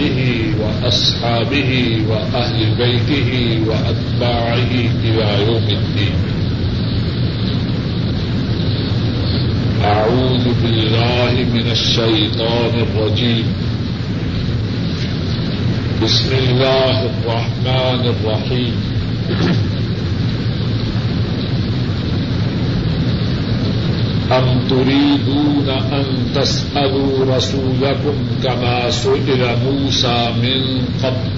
آله وأصحابه وأهل بيته وأتباعه إلى يوم الدين. أعوذ بالله من الشيطان الرجيم. بسم الله الرحمن الرحيم. أم تريدون أن تسألوا رسولكم كما سئل موسى من قبل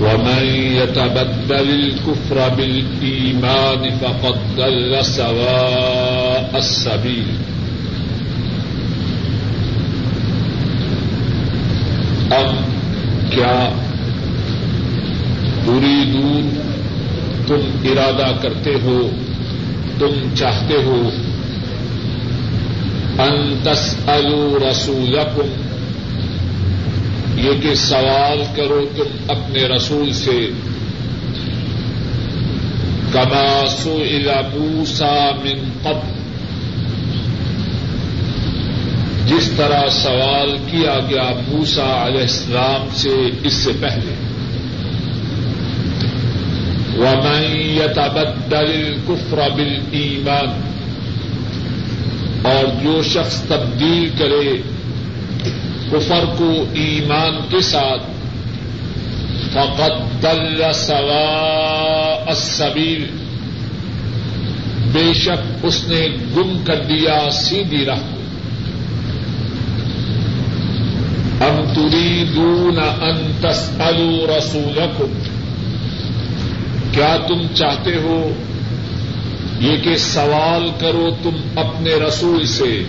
ومن يتبدل الكفر بالإيمان فقد ضل سواء السبيل۔ اب کیا تريدون تم ارادہ کرتے ہو، تم چاہتے ہو۔ انتس الو رسول یہ کہ سوال کرو تم اپنے رسول سے۔ کماسو موسا من قبل، جس طرح سوال کیا گیا موسا علیہ السلام سے اس سے پہلے۔ ومن يتبدل الكفر بالإيمان اور جو شخص تبدیل کرے کفر کو ایمان کے ساتھ، فقد دل سواء السبيل بے شک اس نے گم کر دیا سیدھی راہ کو۔ ام تريدون ان تسألوا رسولكم؟ کیا تم چاہتے ہو یہ کہ سوال کرو تم اپنے رسول سے؟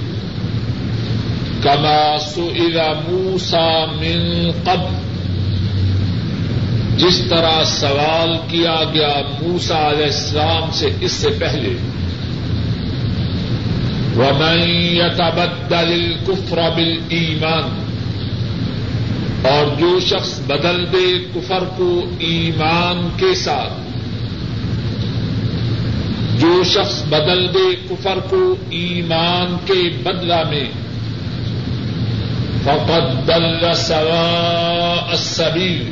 کما سئل موسا من قبل۔ جس طرح سوال کیا گیا موسا علیہ السلام سے اس سے پہلے۔ ومن يتبدل الكفر بالإيمان۔ اور جو شخص بدل دے کفر کو ایمان کے ساتھ جو شخص بدل دے کفر کو ایمان کے بدلا میں، فقد دل سوا السبیل۔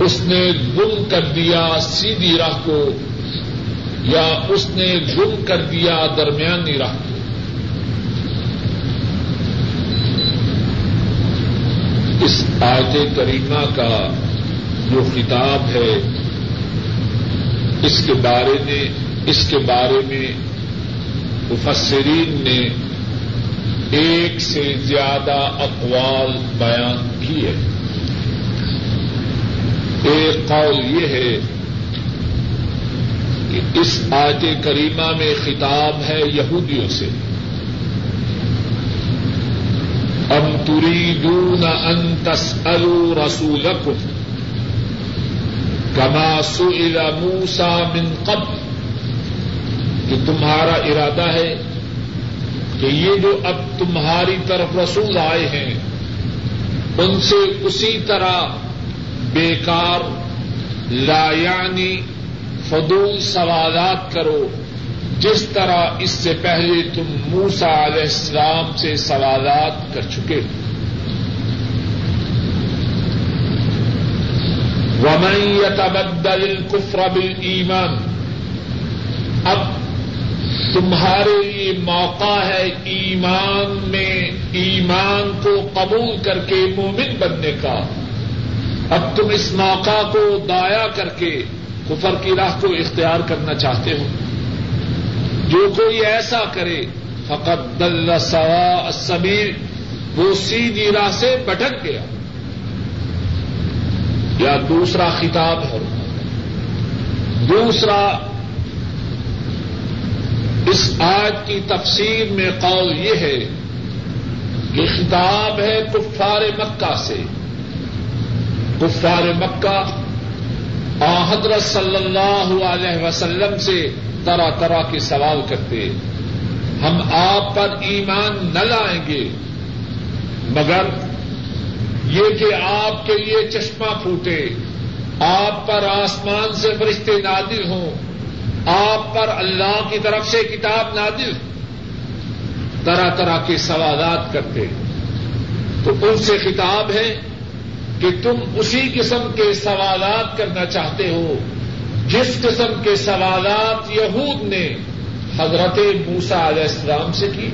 اس نے گم کر دیا سیدھی راہ کو، یا اس نے گم کر دیا درمیانی راہ کو۔ اس آیت کریمہ کا جو خطاب ہے اس کے بارے میں، اس کے بارے میں مفسرین نے ایک سے زیادہ اقوال بیان کیے۔ ایک قول یہ ہے کہ اس آیت کریمہ میں خطاب ہے یہودیوں سے۔ ام تريدون ان تسألوا رسولكم کما سئل موسا من قبل کہ تمہارا ارادہ ہے کہ یہ جو اب تمہاری طرف رسول آئے ہیں، ان سے اسی طرح بیکار لایانی فضول سوالات کرو، جس طرح اس سے پہلے تم موسا علیہ السلام سے سوالات کر چکے ہو ومن يتبدل الكفر بالإيمان، اب تمہارے لیے موقع ہے ایمان میں ایمان کو قبول کر کے مومن بننے کا۔ اب تم اس موقع کو دایا کر کے کفر کی راہ کو اختیار کرنا چاہتے ہو۔ جو کوئی ایسا کرے فقط دل سوا السبیل، وہ سیدھی راہ سے بھٹک گیا۔ یا دوسرا خطاب ہے۔ دوسرا اس آج کی تفسیر میں قول یہ ہے کہ خطاب ہے کفار مکہ سے۔ کفار مکہ حضرت صلی اللہ علیہ وسلم سے طرح طرح کے سوال کرتے ہم آپ پر ایمان نہ لائیں گے، مگر یہ کہ آپ کے لیے چشمہ پھوٹے، آپ پر آسمان سے فرشتے نادل ہوں، آپ پر اللہ کی طرف سے کتاب نادل طرح طرح کے سوالات کرتے۔ تو ان سے خطاب ہے کہ تم اسی قسم کے سوالات کرنا چاہتے ہو، جس قسم کے سوالات یہود نے حضرت موسا علیہ السلام سے کی۔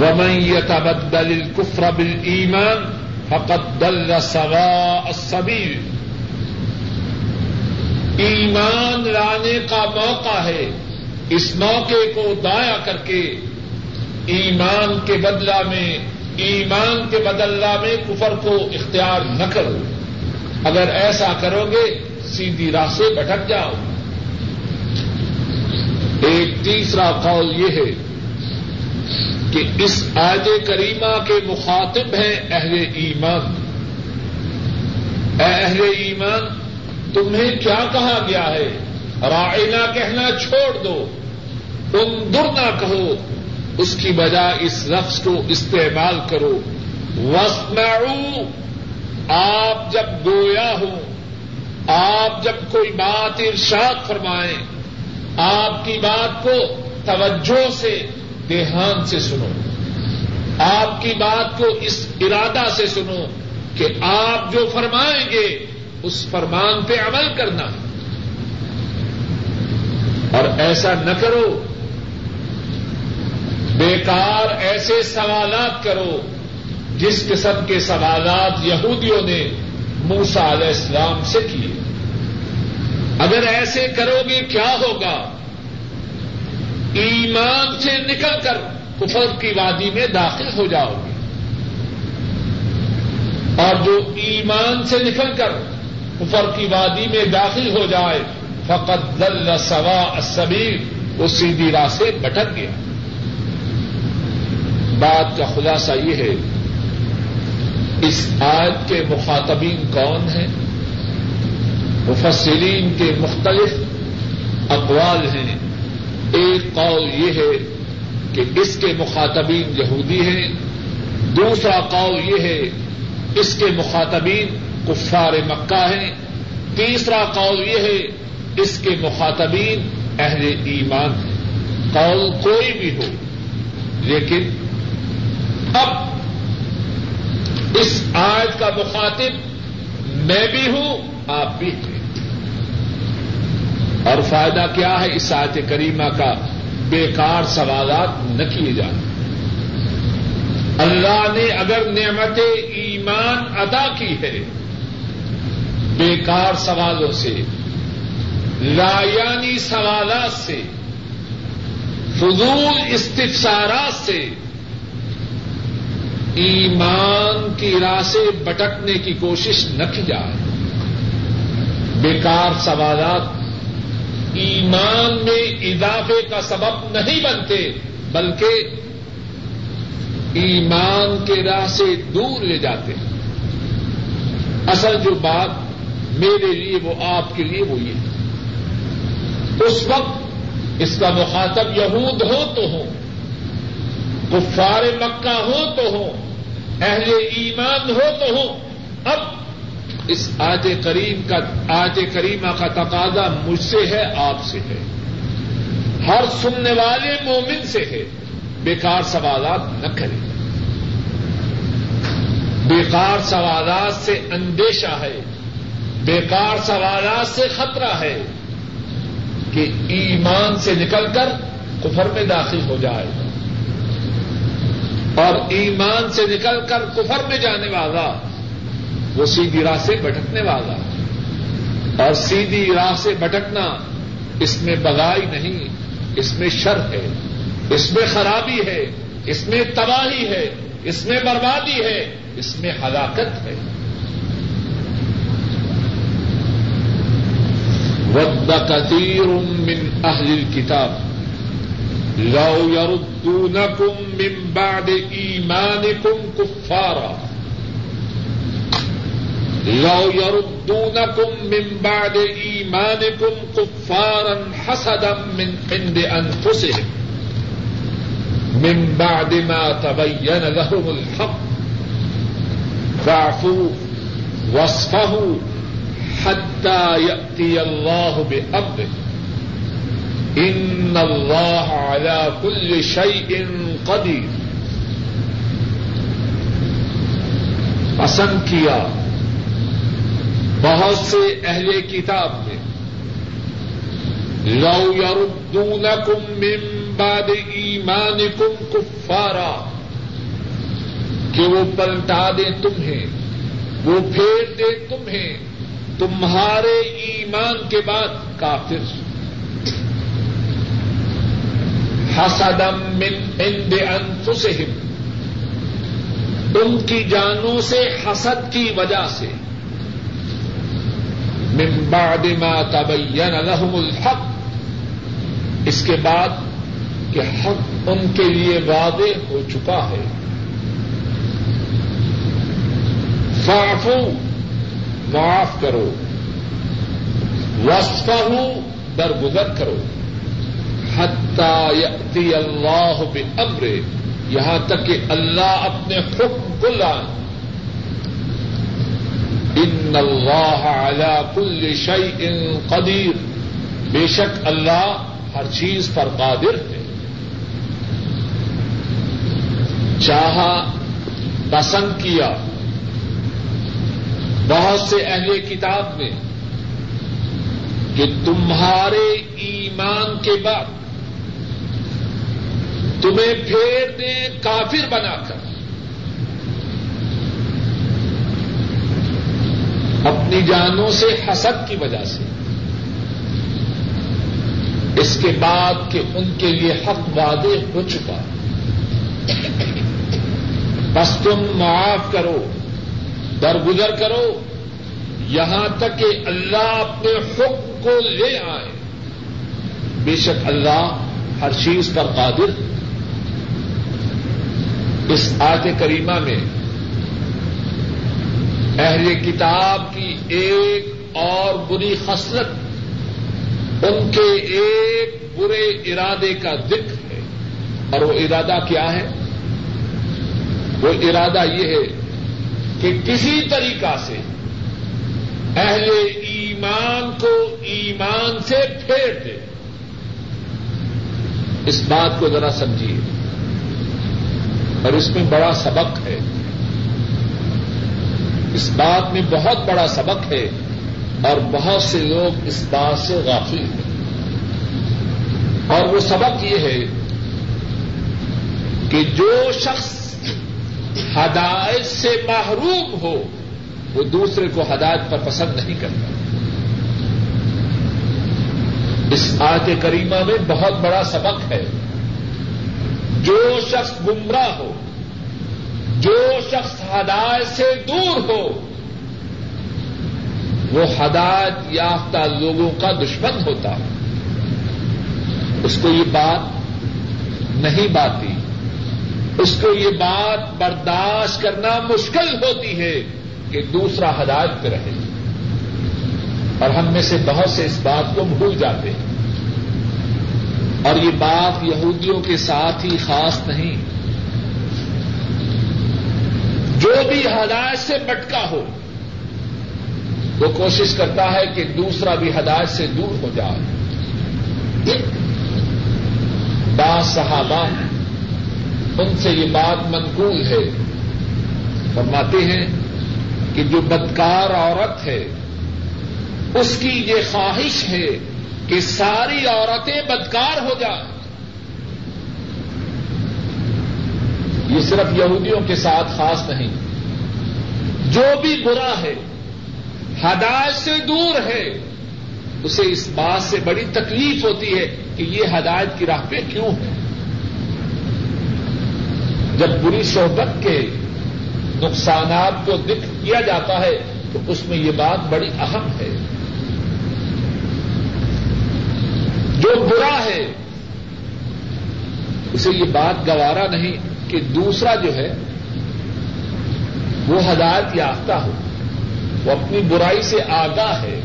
ومن يتبدل الكفر بالإيمان فقد دل سواء السبيل. ایمان لانے کا موقع ہے، اس موقع کو دایا کر کے ایمان کے بدلہ میں، ایمان کے بدلہ میں کفر کو اختیار نہ کرو۔ اگر ایسا کرو گے، سیدھی راہ سے بھٹک جاؤ۔ ایک تیسرا قول یہ ہے کہ اس آج کریمہ کے مخاطب ہیں اہل ایمان۔ اے اہل ایمان، تمہیں کیا کہا گیا ہے؟ رائنا کہنا چھوڑ دو انظر نہ کہو، اس کی بجائے اس لفظ کو استعمال کرو۔ وسمعوا آپ جب گویا ہو آپ جب کوئی بات ارشاد فرمائیں، آپ کی بات کو توجہ سے دیہان سے سنو۔ آپ کی بات کو اس ارادہ سے سنو کہ آپ جو فرمائیں گے، اس فرمان پہ عمل کرنا۔ اور ایسا نہ کرو۔ بیکار ایسے سوالات کرو جس قسم کے سوالات یہودیوں نے موسا علیہ السلام سے کیے۔ اگر ایسے کرو گے، کیا ہوگا؟ ایمان سے نکل کر کفر کی وادی میں داخل ہو جاؤ گے۔ اور جو ایمان سے نکل کر کفر کی وادی میں داخل ہو جائے، فقط دل سوا سبیر وہ سیدھی راہ سے بٹک گیا۔ بات کا خلاصہ یہ ہے، اس آیت کے مخاطبین کون ہیں؟ مفسرین کے مختلف اقوال ہیں۔ ایک قول یہ ہے کہ اس کے مخاطبین یہودی ہیں، دوسرا قول یہ ہے اس کے مخاطبین کفار مکہ ہیں، تیسرا قول یہ ہے اس کے مخاطبین اہل ایمان ہیں۔ قول کوئی بھی ہو، لیکن اب اس آیت کا مخاطب میں بھی ہوں، آپ بھی ہیں۔ اور فائدہ کیا ہے؟ اس آیت کریمہ کا بیکار سوالات نہ کیے جائیں اللہ نے اگر نعمت ایمان ادا کی ہے، بیکار سوالوں سے، لایانی سوالات سے، فضول استفسارات سے ایمان کی راہ سے بٹکنے کی کوشش نہ کی جائے۔ بیکار سوالات ایمان میں اضافے کا سبب نہیں بنتے، بلکہ ایمان کے راہ سے دور لے جاتے ہیں۔ اصل جو بات میرے لیے، وہ آپ کے لیے وہ یہ اس وقت اس کا مخاطب یہود ہو تو ہو، کفار مکہ ہو تو ہو، اہل ایمان ہو تو ہو، اب اس آج کریم کا آج کریمہ کا تقاضا مجھ سے ہے، آپ سے ہے۔ ہر سننے والے مومن سے ہے۔ بیکار سوالات نہ کریں۔ بیکار سوالات سے اندیشہ ہے۔ بیکار سوالات سے خطرہ ہے کہ ایمان سے نکل کر کفر میں داخل ہو جائے۔ گا اور ایمان سے نکل کر کفر میں جانے والا وہ سیدھی راہ سے بھٹکنے والا اور سیدھی راہ سے بھٹکنا اس میں بگائی نہیں، اس میں شر ہے، اس میں خرابی ہے، اس میں تباہی ہے، اس میں بربادی ہے، اس میں ہلاکت ہے۔ ود کثیر من اہل کتاب لو یردونکم من بعد ایمانکم کفارا لو يردونكم من بعد إيمانكم كفارا حسدا من عند أنفسهم. من بعد ما تبين لهم الحق. فاعفوا واصفهوا حتى يأتي الله بأمره. ان اللہ على كل شيء قدیر پسند کیا. بہت سے اہل کتاب نے لو يردونكم من بعد ایمانكم کفارا کہ وہ پلٹا دیں تمہیں، وہ پھیر دیں تمہیں، تمہارے ایمان کے بعد کافر۔ حسدم من عند انفسهم ان کی جانوں سے حسد کی وجہ سے۔ من بعد ما تبین لهم الحق. اس کے بعد کہ حق ان کے لیے واضح ہو چکا ہے. فاعفو، معاف کرو. وصفہ درگزر کرو. یأتی اللہ بأمر یہاں تک کہ اللہ اپنے حکم کو لائے ان اللہ علی کل شیء قدیر بے شک اللہ ہر چیز پر قادر ہے۔ چاہا پسند کیا۔ بہت سے اہل کتاب نے کہ تمہارے ایمان کے بعد تمہیں پھیر دیں کافر بنا کر۔ اپنی جانوں سے حسد کی وجہ سے۔ اس کے بعد کہ ان کے لیے حق وعدے ہو چکا۔ بس تم معاف کرو، درگزر کرو، یہاں تک کہ اللہ اپنے حکم کو لے آئے۔ بے شک اللہ ہر چیز پر قادر۔ اس آیت کریمہ میں اہل کتاب کی ایک اور بری خصلت ان کے ایک برے ارادے کا ذکر ہے۔ اور وہ ارادہ کیا ہے؟ وہ ارادہ یہ ہے کہ کسی طریقہ سے اہل ایمان کو ایمان سے پھیر دے۔ اس بات کو ذرا سمجھیے۔ اور اس میں بڑا سبق ہے۔ اس بات میں بہت بڑا سبق ہے اور بہت سے لوگ اس بات سے غافل ہیں۔ اور وہ سبق یہ ہے کہ جو شخص ہدایت سے محروم ہو، وہ دوسرے کو ہدایت پر پسند نہیں کرتا۔ اس آیت کریمہ میں بہت بڑا سبق ہے۔ جو شخص گمراہ ہو جو شخص ہدایت سے دور ہو، وہ ہدایت یافتہ لوگوں کا دشمن ہوتا ہے۔ اس کو یہ بات نہیں باتی۔ اس کو یہ بات برداشت کرنا مشکل ہوتی ہے کہ دوسرا ہدایت پہ رہے۔ اور ہم میں سے بہت سے اس بات کو بھول جاتے ہیں۔ اور یہ بات یہودیوں کے ساتھ ہی خاص نہیں۔ جو بھی ہدایت سے بٹکا ہو، وہ کوشش کرتا ہے کہ دوسرا بھی ہدایت سے دور ہو جائے۔ بعض صحابہ ان سے یہ بات منقول ہے۔ فرماتے ہیں کہ جو بدکار عورت ہے، اس کی یہ خواہش ہے کہ ساری عورتیں بدکار ہو جائیں یہ صرف یہودیوں کے ساتھ خاص نہیں۔ جو بھی برا ہے، ہدایت سے دور ہے، اسے اس بات سے بڑی تکلیف ہوتی ہے کہ یہ ہدایت کی راہ پہ کیوں ہے؟ جب بری صحبت کے نقصانات کو ذکر کیا جاتا ہے، تو اس میں یہ بات بڑی اہم ہے۔ جو برا ہے، اسے یہ بات گوارا نہیں کہ دوسرا جو ہے، وہ ہدایت یافتہ ہو، وہ اپنی برائی سے آگاہ ہے،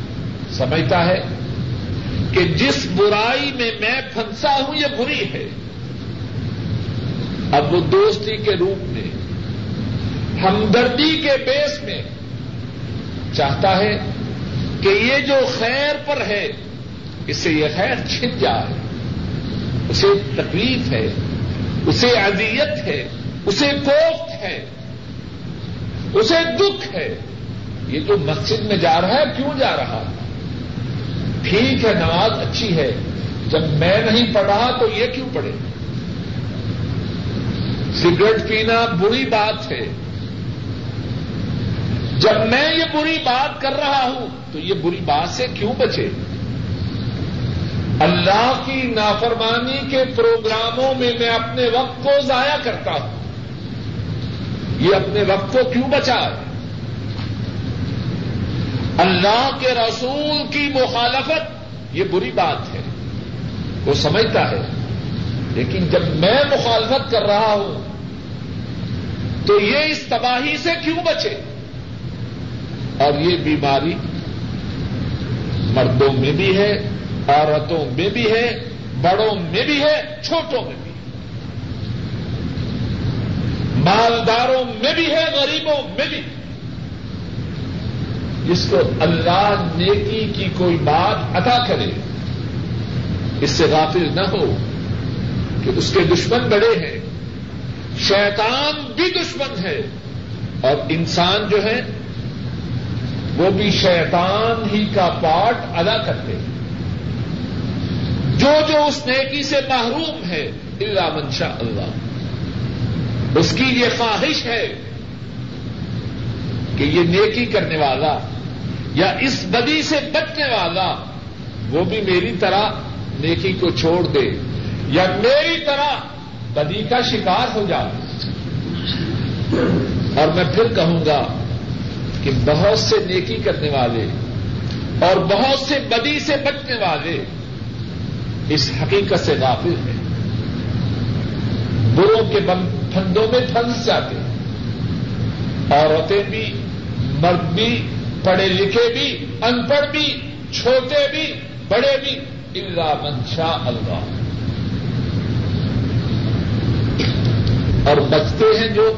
سمجھتا ہے کہ جس برائی میں میں پھنسا ہوں، یہ بری ہے۔ اب وہ دوستی کے روپ میں، ہمدردی کے بیس میں چاہتا ہے کہ یہ جو خیر پر ہے، اس سے یہ خیر چھن جائے۔ اسے تکلیف ہے۔ اسے اذیت ہے، اسے کوفت ہے، اسے دکھ ہے۔ یہ جو مسجد میں جا رہا ہے، کیوں جا رہا؟ ٹھیک ہے، نماز اچھی ہے۔ جب میں نہیں پڑھ رہا تو یہ کیوں پڑھے؟ سگریٹ پینا بری بات ہے۔ جب میں یہ بری بات کر رہا ہوں تو یہ بری بات سے کیوں بچے؟ اللہ کی نافرمانی کے پروگراموں میں میں اپنے وقت کو ضائع کرتا ہوں۔ یہ اپنے وقت کو کیوں بچا ہے؟ اللہ کے رسول کی مخالفت، یہ بری بات ہے۔ وہ سمجھتا ہے۔ لیکن جب میں مخالفت کر رہا ہوں، تو یہ اس تباہی سے کیوں بچے؟ اور یہ بیماری مردوں میں بھی ہے عورتوں میں بھی ہے، بڑوں میں بھی ہے، چھوٹوں میں بھی ہے۔ مالداروں میں بھی ہے، غریبوں میں بھی جس کو اللہ نیکی کی کوئی بات ادا کرے، اس سے غافل نہ ہو کہ اس کے دشمن بڑے ہیں۔ شیطان بھی دشمن ہے۔ اور انسان جو ہے، وہ بھی شیطان ہی کا پارٹ ادا کرتے ہیں۔ جو جو اس نیکی سے محروم ہے اللہ منشا اللہ۔ اس کی یہ خواہش ہے کہ یہ نیکی کرنے والا یا اس بدی سے بچنے والا وہ بھی میری طرح نیکی کو چھوڑ دے یا میری طرح بدی کا شکار ہو جائے۔ اور میں پھر کہوں گا کہ بہت سے نیکی کرنے والے اور بہت سے بدی سے بچنے والے اس حقیقت سے غافل ہیں۔ بروں کے پھندوں میں پھنس جاتے ہیں۔ عورتیں بھی، مرد بھی، پڑھے لکھے بھی، ان پڑھ بھی، چھوٹے بھی، بڑے بھی۔ اللہ منشا اللہ۔ اور بچتے ہیں جو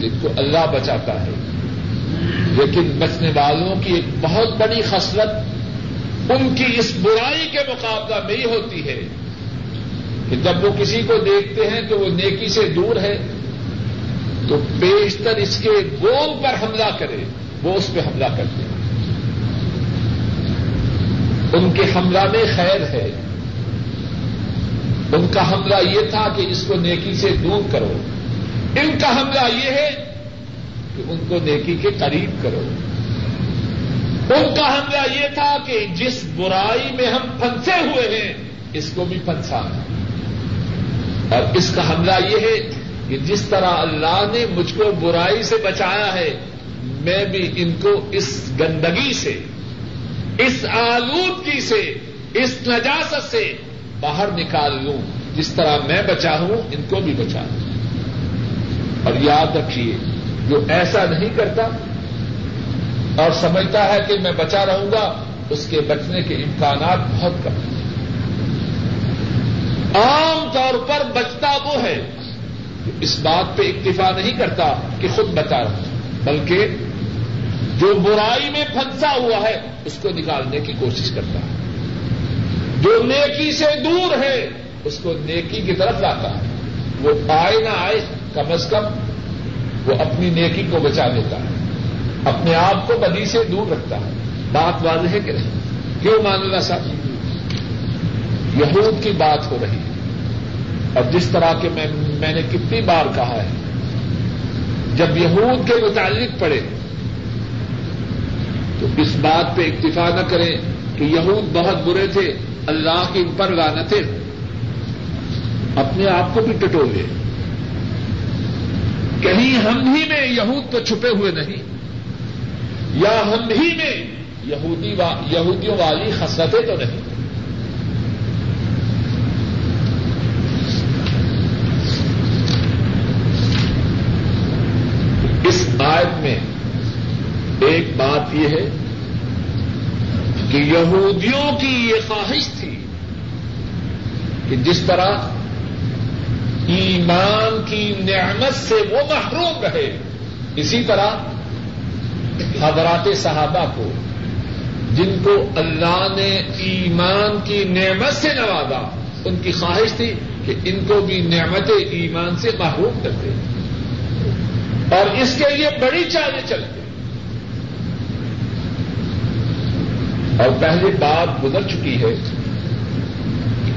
جن کو اللہ بچاتا ہے۔ لیکن بچنے والوں کی ایک بہت بڑی خصلت ان کی اس برائی کے مقابلہ میں ہی ہوتی ہے کہ جب وہ کسی کو دیکھتے ہیں کہ وہ نیکی سے دور ہے، تو بیشتر اس کے گول پر حملہ کرے، وہ اس پہ حملہ کرتے ہیں۔ ان کے حملہ میں خیر ہے۔ ان کا حملہ یہ تھا کہ اس کو نیکی سے دور کرو۔ ان کا حملہ یہ ہے کہ ان کو نیکی کے قریب کرو۔ ان کا حملہ یہ تھا کہ جس برائی میں ہم پھنسے ہوئے ہیں، اس کو بھی پھنسا۔ اور اس کا حملہ یہ ہے کہ جس طرح اللہ نے مجھ کو برائی سے بچایا ہے، میں بھی ان کو اس گندگی سے، اس آلودگی سے، اس نجاست سے باہر نکال لوں۔ جس طرح میں بچا ہوں، ان کو بھی بچا۔ لوں اور یاد رکھیے، جو ایسا نہیں کرتا اور سمجھتا ہے کہ میں بچا رہوں گا، اس کے بچنے کے امکانات بہت کم ہیں۔ عام طور پر بچتا وہ ہے اس بات پہ اکتفا نہیں کرتا کہ خود بتا رہا ہوں بلکہ جو برائی میں پھنسا ہوا ہے، اس کو نکالنے کی کوشش کرتا ہے۔ جو نیکی سے دور ہے، اس کو نیکی کی طرف لاتا ہے۔ وہ آئے نہ آئے، کم از کم وہ اپنی نیکی کو بچا لیتا ہے۔ اپنے آپ کو بدی سے دور رکھتا ہے۔ بات واضح ہے کہ نہیں؟ کیوں مان اللہ صاحب؟ یہود کی بات ہو رہی ہے۔ اور جس طرح کے میں میں نے کتنی بار کہا ہے، جب یہود کے متعلق پڑے تو اس بات پہ اکتفا نہ کریں کہ یہود بہت برے تھے، اللہ کی ان پر لانتیں اپنے آپ کو بھی ٹٹولے۔ کہیں ہم ہی میں یہود تو چھپے ہوئے نہیں۔ یا ہم ہی میں یہودی وا یہودیوں والی خسرتیں تو نہیں۔ اس آیت میں ایک بات یہ ہے کہ یہودیوں کی یہ خواہش تھی کہ جس طرح ایمان کی نعمت سے وہ محروم رہے، اسی طرح حضرات صحابہ کو، جن کو اللہ نے ایمان کی نعمت سے نوازا، ان کی خواہش تھی کہ ان کو بھی نعمت ایمان سے محروم کرتے اور اس کے لیے بڑی چالیں چلتے اور پہلی بات گزر چکی ہے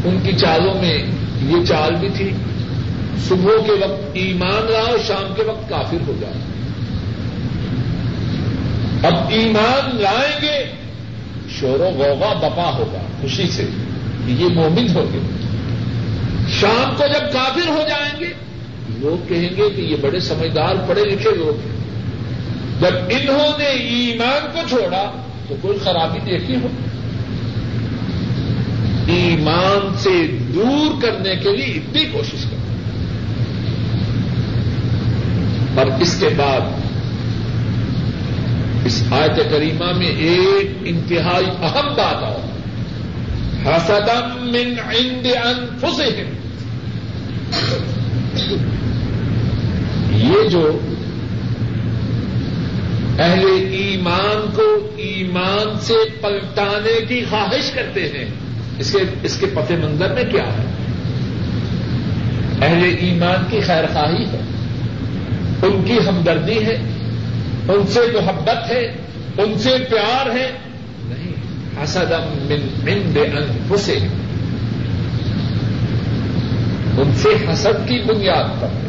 ان کی چالوں میں یہ چال بھی تھی، صبح کے وقت ایمان لاؤ، شام کے وقت کافر ہو جاؤ۔ اب ایمان لائیں گے، شور و غوغا بپا ہوگا، خوشی سے یہ مومن ہو گئے شام کو جب کافر ہو جائیں گے، لوگ کہیں گے کہ یہ بڑے سمجھدار، پڑھے لکھے لوگ ہیں۔ جب انہوں نے ایمان کو چھوڑا، تو کوئی خرابی دیکھی ہو۔ ایمان سے دور کرنے کے لیے اتنی کوشش کریں اور اس کے بعد اس آیت کریمہ میں ایک انتہائی اہم بات آؤ حسدم من عند انفسهم یہ جو اہل ایمان کو ایمان سے پلٹانے کی خواہش کرتے ہیں، اس کے اس کے پتے منظر میں کیا ہے؟ اہل ایمان کی خیر خواہی ہے، ان کی ہمدردی ہے ان سے محبت ہے، ان سے پیار ہے۔ نہیں، حسد من عند انفسهم۔ ان سے حسد کی بنیاد پر ہے۔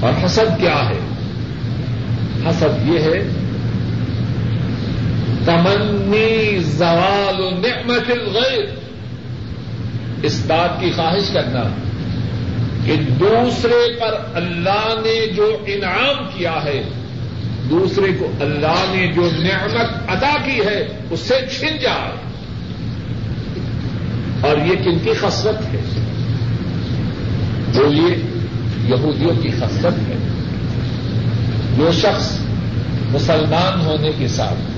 اور حسد کیا ہے؟ حسد یہ ہے، تمنی زوال نعمت الغیر اس بات کی خواہش کرنا۔ کہ دوسرے پر اللہ نے جو انعام کیا ہے، دوسرے کو اللہ نے جو نعمت ادا کی ہے، اس سے چھن جائے اور یہ کن کی خصلت ہے؟ بولیے یہودیوں کی خصلت ہے۔ جو شخص مسلمان ہونے کے ساتھ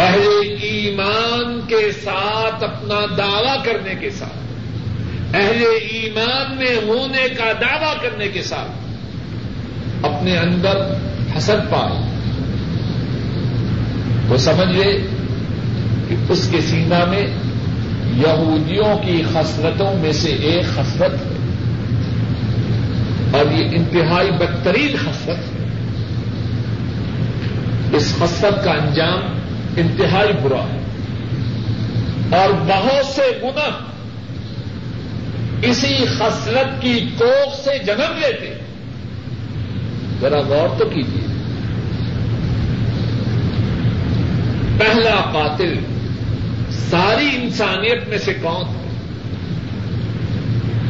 اہل ایمان کے ساتھ اپنا دعوی کرنے کے ساتھ اہل ایمان میں ہونے کا دعوی کرنے کے ساتھ اپنے اندر حسد پائے وہ سمجھ لے کہ اس کے سینا میں یہودیوں کی خصلتوں میں سے ایک خصلت ہے۔ اور یہ انتہائی بدترین خصلت ہے۔ اس خصلت کا انجام انتہائی برا ہے۔ اور بہت سے گناہ اسی خصلت کی کوخ سے جنم لیتے ذرا غور تو کیجیے پہلا قاتل ساری انسانیت میں سے کون؟ ہے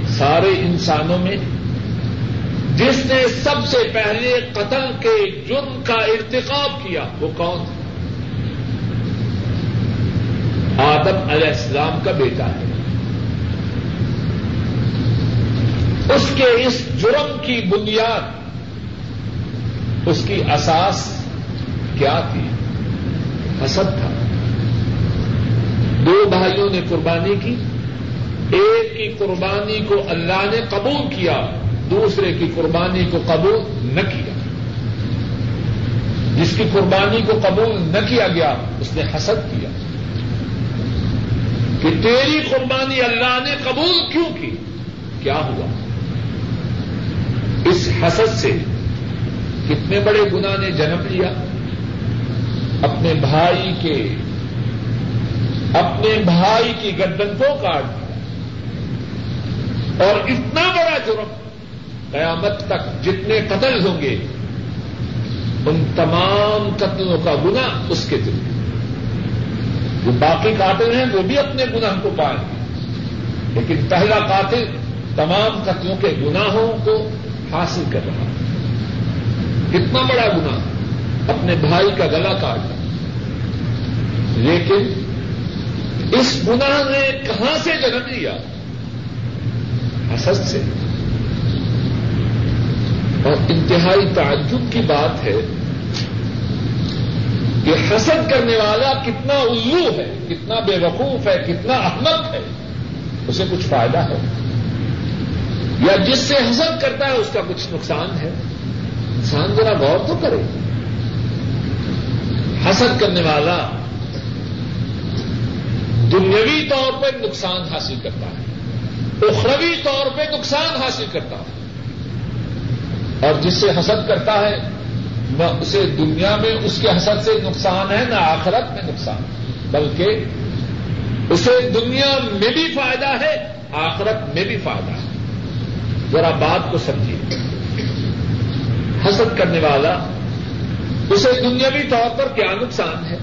سارے انسانوں میں۔ جس نے سب سے پہلے قتل کے جرم کا ارتقاب کیا، وہ کون؟ آدم علیہ السلام کا بیٹا ہے۔ اس کے اس جرم کی بنیاد، اس کی اساس کیا تھی؟ حسد تھا۔ دو بھائیوں نے قربانی کی، ایک کی قربانی کو اللہ نے قبول کیا، دوسرے کی قربانی کو قبول نہ کیا۔ جس کی قربانی کو قبول نہ کیا گیا، اس نے حسد کیا۔ کہ تیری قربانی اللہ نے قبول کیوں کی؟ کیا ہوا؟ اس حسد سے کتنے بڑے گنا نے جنم لیا؟ اپنے بھائی کے، اپنے بھائی کی گردن کو کاٹ دیا۔ اور اتنا بڑا جرم قیامت تک جتنے قتل ہوں گے، ان تمام قتلوں کا گنا اس کے دل جو باقی قاتل ہیں، وہ بھی اپنے گناہ کو پائیں گے لیکن پہلا قاتل تمام قتلوں کے گناہوں کو حاصل کر رہا کتنا بڑا گنا اپنے بھائی کا گلا کاٹنا لیکن اس گنا نے کہاں سے جنم لیا؟ حسد سے۔ اور انتہائی تعجب کی بات ہے کہ حسد کرنے والا کتنا الو ہے، کتنا بے وقوف ہے، کتنا احمد ہے، اسے کچھ فائدہ ہے۔ یا جس سے حسد کرتا ہے اس کا کچھ نقصان ہے؟ انسان ذرا غور تو کرے۔ حسد کرنے والا دنیاوی طور پہ نقصان حاصل کرتا ہے، اخروی طور پہ نقصان حاصل کرتا ہے۔ اور جس سے حسد کرتا ہے، نہ اسے دنیا میں اس کے حسد سے نقصان ہے، نہ آخرت میں نقصان۔ بلکہ اسے دنیا میں بھی فائدہ ہے، آخرت میں بھی فائدہ ہے۔ ذرا بات کو سمجھیے۔ حسد کرنے والا، اسے دنیاوی طور پر کیا نقصان ہے؟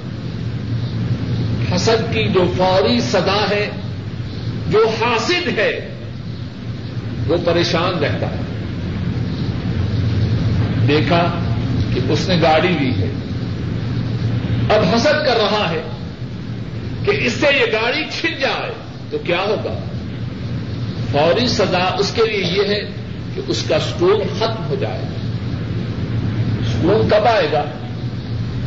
حسد کی جو فوری سدا ہے، جو حاصل ہے، وہ پریشان رہتا ہے۔ دیکھا کہ اس نے گاڑی لی ہے۔ اب حسد کر رہا ہے کہ اس سے یہ گاڑی چھن جائے تو کیا ہوگا؟ فوری سزا اس کے لیے یہ ہے کہ اس کا سکون ختم ہو جائے گا۔ سکون کب آئے گا؟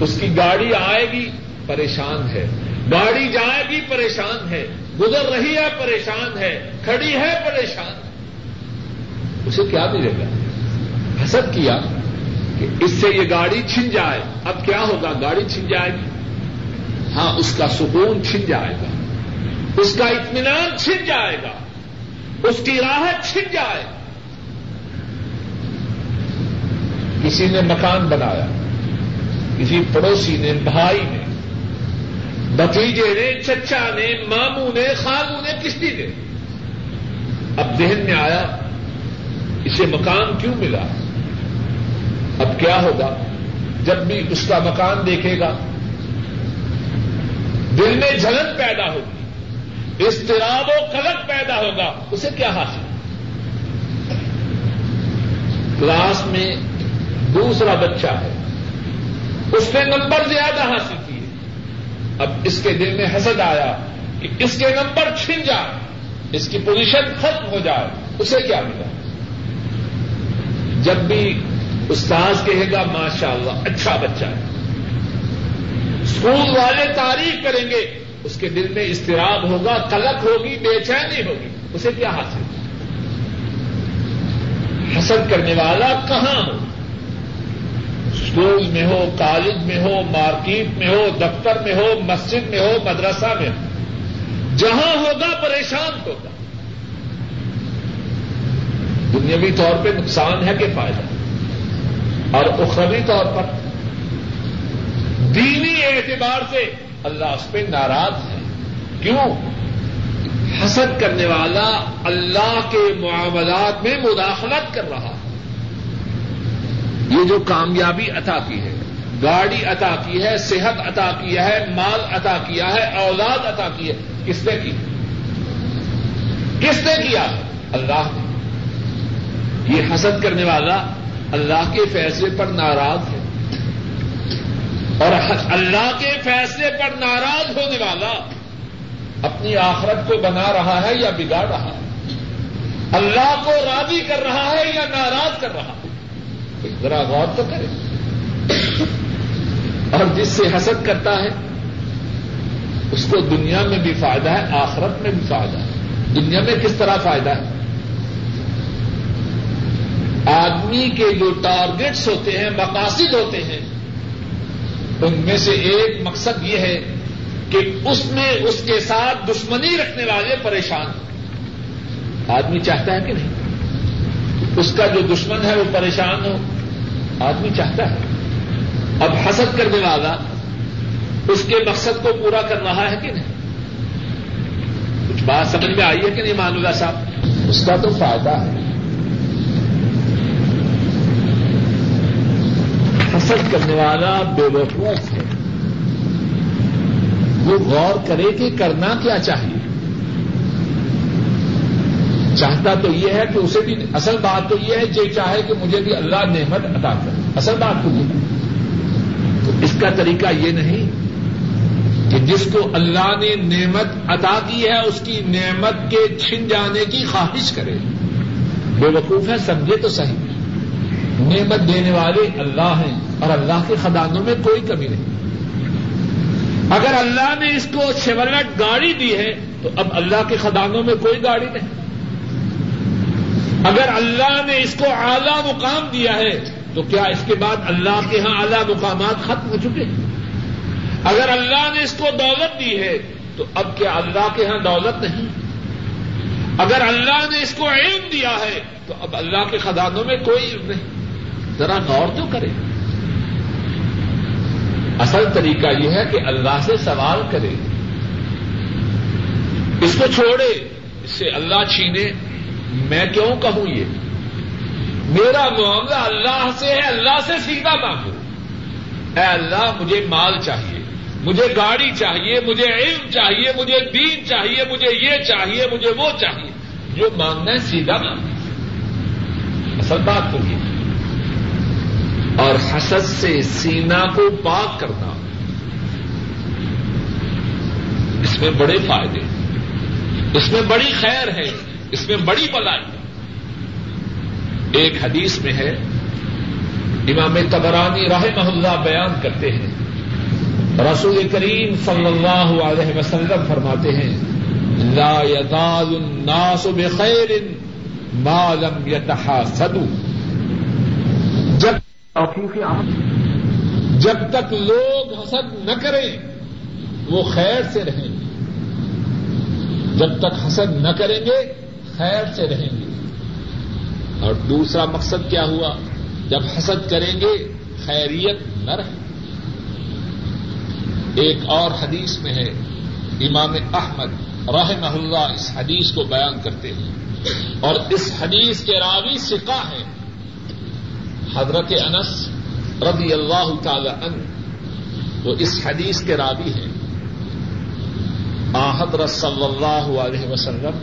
اس کی گاڑی آئے گی، پریشان ہے۔ گاڑی جائے گی، پریشان ہے۔ گزر رہی ہے، پریشان ہے۔ کھڑی ہے، پریشان۔ اسے کیا ملے گا؟ حسد کیا کہ اس سے یہ گاڑی چھن جائے۔ اب کیا ہوگا؟ گاڑی چھن جائے گی۔ ہاں اس کا سکون چھن جائے گا۔ اس کا اطمینان چھن جائے گا۔ اس کی راحت چھن جائے۔ کسی نے مکان بنایا، کسی پڑوسی نے، بھائی نے بتیجے نے، چچا نے، ماموں نے خالو نے کشتی نے اب ذہن میں آیا، اسے مکان کیوں ملا؟ اب کیا ہوگا؟ جب بھی اس کا مکان دیکھے گا، دل میں جلن پیدا ہوگی۔ استراب و قلق پیدا ہوگا، اسے کیا حاصل؟ کلاس میں دوسرا بچہ ہے، اس نے نمبر زیادہ حاصل کیے۔ اب اس کے دل میں حسد آیا کہ اس کے نمبر چھن جائے، اس کی پوزیشن ختم ہو جائے، اسے کیا ملا؟ جب بھی استاذ کہے گا ماشاء اللہ اچھا بچہ ہے۔ اسکول والے تعریف کریں گے اس کے دل میں استراب ہوگا کلک ہوگی، بے چینی ہوگی۔ اسے کیا حاصل؟ حسد کرنے والا کہاں ہو؟ اسکول میں ہو، کالج میں ہو، مارکیٹ میں ہو، دفتر میں ہو، مسجد میں ہو، مدرسہ میں ہو۔ جہاں ہوگا، پریشان ہوگا۔ دنیاوی طور پہ نقصان ہے کہ فائدہ؟ اور اخروی طور پر دینی اعتبار سے اللہ اس پہ ناراض ہے۔ کیوں؟ حسد کرنے والا اللہ کے معاملات میں مداخلت کر رہا۔ یہ جو کامیابی عطا کی ہے، گاڑی عطا کی ہے، صحت عطا کیا ہے، مال عطا کیا ہے، اولاد عطا کی ہے، کس نے کی؟ کس نے کیا؟ اللہ نے۔ یہ حسد کرنے والا اللہ کے فیصلے پر ناراض ہے۔ اور اللہ کے فیصلے پر ناراض ہونے والا اپنی آخرت کو بنا رہا ہے یا بگاڑ رہا ہے؟ اللہ کو راضی کر رہا ہے یا ناراض کر رہا ہے؟ ذرا غور تو کرے اور جس سے حسد کرتا ہے، اس کو دنیا میں بھی فائدہ ہے، آخرت میں بھی فائدہ ہے۔ دنیا میں کس طرح فائدہ ہے؟ آدمی کے جو ٹارگیٹس ہوتے ہیں، مقاصد ہوتے ہیں ان میں سے ایک مقصد یہ ہے کہ اس میں اس کے ساتھ دشمنی رکھنے والے پریشان آدمی چاہتا ہے کہ نہیں؟ اس کا جو دشمن ہے وہ پریشان ہو، آدمی چاہتا ہے۔ اب حسد کرنے والا اس کے مقصد کو پورا کر رہا ہے کہ نہیں؟ کچھ بات سمجھ میں آئی ہے کہ نہیں مان صاحب؟ اس کا تو فائدہ ہے۔ حسد کرنے والا بے وقوف ہے۔ وہ غور کرے کہ کرنا کیا چاہیے۔ چاہتا تو یہ ہے کہ اسے بھی اصل بات تو یہ ہے، جو چاہے کہ مجھے بھی اللہ نعمت عطا کرے۔ اصل بات تو یہ۔ تو اس کا طریقہ یہ نہیں کہ جس کو اللہ نے نعمت عطا کی ہے، اس کی نعمت کے چھن جانے کی خواہش کرے۔ بے وقوف ہے، سمجھے تو صحیح۔ نعمت دینے والے اللہ ہیں اور اللہ کے خدانوں میں کوئی کمی نہیں۔ اگر اللہ نے اس کو شیورلٹ گاڑی دی ہے تو اب اللہ کے خدانوں میں کوئی گاڑی نہیں۔ اگر اللہ نے اس کو اعلی مقام دیا ہے تو کیا اس کے بعد اللہ کے ہاں اعلی مقامات ختم ہو چکے؟ ہیں اگر اللہ نے اس کو دولت دی ہے تو اب کیا اللہ کے ہاں دولت نہیں؟ اگر اللہ نے اس کو علم دیا ہے تو اب اللہ کے خزانوں میں کوئی علم نہیں۔ ذرا غور تو کرے۔ اصل طریقہ یہ ہے کہ اللہ سے سوال کرے۔ اس کو چھوڑے، اس سے اللہ چھینے۔ میں کیوں کہوں یہ؟ میرا معاملہ اللہ سے ہے، اللہ سے سیدھا مانگو۔ اے اللہ، مجھے مال چاہیے، مجھے گاڑی چاہیے، مجھے علم چاہیے، مجھے دین چاہیے، مجھے یہ چاہیے، مجھے وہ چاہیے۔ جو مانگنا ہے سیدھا مانگنا اصل بات تو یہ۔ اور حسد سے سینا کو پاک کرنا اس میں بڑے فائدے اس میں بڑی خیر ہے، اس میں بڑی بلائی۔ ایک حدیث میں ہے، امام تبرانی راہ محلہ بیان کرتے ہیں۔ رسول کریم صلی اللہ علیہ وسلم فرماتے ہیں، لا يزال الناس بخیر ما لم يتحاسدوا جب جب تک لوگ حسد نہ کریں، وہ خیر سے رہیں گے۔ جب تک حسد نہ کریں گے، خیر سے رہیں گے۔ اور دوسرا مقصد کیا ہوا؟ جب حسد کریں گے، خیریت نہ رہے۔ ایک اور حدیث میں ہے، امام احمد راہ اللہ اس حدیث کو بیان کرتے ہیں۔ اور اس حدیث کے راوی سکا ہے حضرت انس رضی اللہ تعالی ان وہ اس حدیث کے راوی ہیں۔ حضرت صلی اللہ علیہ وسلم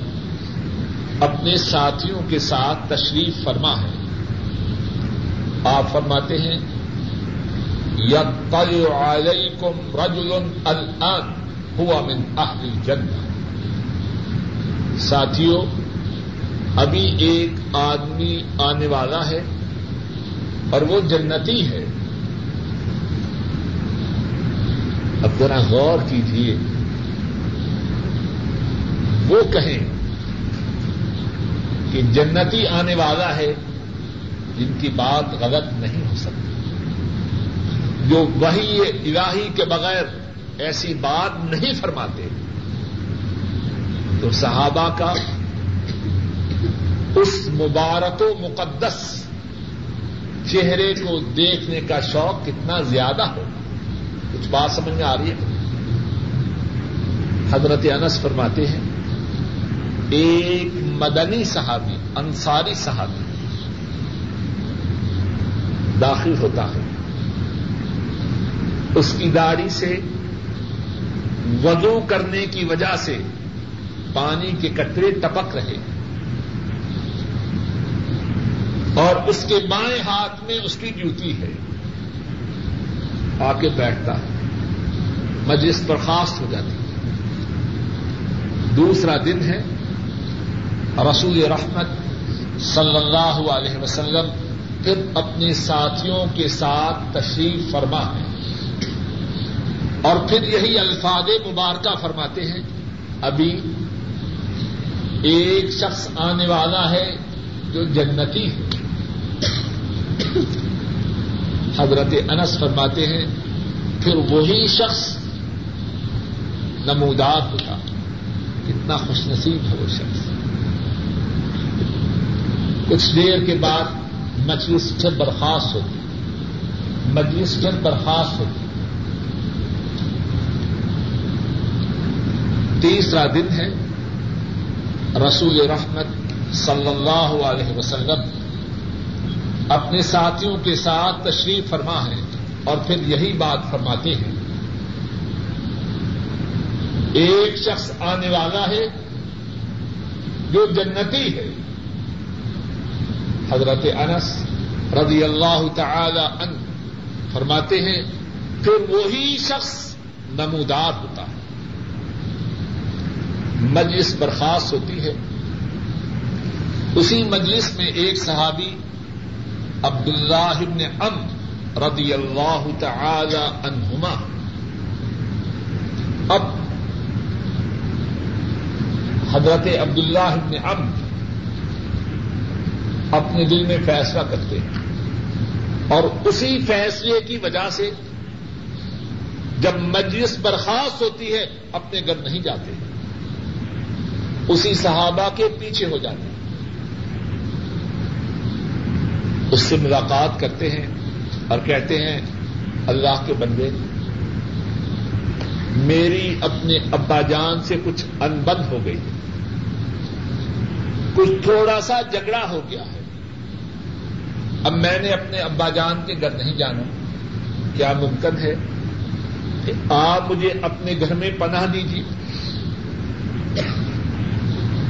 اپنے ساتھیوں کے ساتھ تشریف فرما ہے۔ آپ فرماتے ہیں علیکم رجل الان ہوا من اہل الجنہ۔ ساتھیوں، ابھی ایک آدمی آنے والا ہے۔ اور وہ جنتی ہے۔ اب ذرا غور کیجیے وہ کہیں کہ جنتی آنے والا ہے جن کی بات غلط نہیں ہو سکتی۔ جو وہی الہی کے بغیر ایسی بات نہیں فرماتے۔ تو صحابہ کا اس مبارک و مقدس چہرے کو دیکھنے کا شوق کتنا زیادہ ہو۔ کچھ بات سمجھ میں آ رہی ہے؟ حضرت انس فرماتے ہیں، ایک مدنی صحابی، انصاری صحابی داخل ہوتا ہے۔ اس کی داڑھی سے وضو کرنے کی وجہ سے پانی کے کترے ٹپک رہے۔ اور اس کے بائیں ہاتھ میں اس کی ڈیوٹی ہے۔ آ کے بیٹھتا ہے۔ مجلس برخاست ہو جاتی ہے۔ دوسرا دن ہے۔ رسول رحمت صلی اللہ علیہ وسلم پھر اپنے ساتھیوں کے ساتھ تشریف فرما ہے اور پھر یہی الفاظ مبارکہ فرماتے ہیں۔ ابھی ایک شخص آنے والا ہے جو جنتی ہے۔ حضرت انس فرماتے ہیں، پھر وہی شخص نمودار ہوتا کتنا خوش نصیب ہے وہ شخص۔ کچھ دیر کے بعد مجلس پھر برخاست ہوتی۔ مجلس پھر برخاست ہوتی۔ تیسرا دن ہے۔ رسول رحمت صلی اللہ علیہ وسلم اپنے ساتھیوں کے ساتھ تشریف فرما ہے اور پھر یہی بات فرماتے ہیں۔ ایک شخص آنے والا ہے جو جنتی ہے۔ حضرت انس رضی اللہ تعالی ان فرماتے ہیں، پھر وہی شخص نمودار ہوتا ہے۔ مجلس برخاست ہوتی ہے۔ اسی مجلس میں ایک صحابی عبد اللہ ابن ام رضی اللہ تعالی عنہما۔ اب حضرت عبد اللہ ابن ام اپنے دل میں فیصلہ کرتے ہیں اور اسی فیصلے کی وجہ سے جب مجلس برخاست ہوتی ہے، اپنے گھر نہیں جاتے۔ اسی صحابہ کے پیچھے ہو جاتے ہیں۔ اس سے ملاقات کرتے ہیں اور کہتے ہیں، اللہ کے بندے، میری اپنے ابا جان سے کچھ انبن ہو گئی۔ کچھ تھوڑا سا جھگڑا ہو گیا ہے۔ اب میں نے اپنے ابا جان کے گھر نہیں جانا۔ کیا ممکن ہے کہ آپ مجھے اپنے گھر میں پناہ دیجیے؟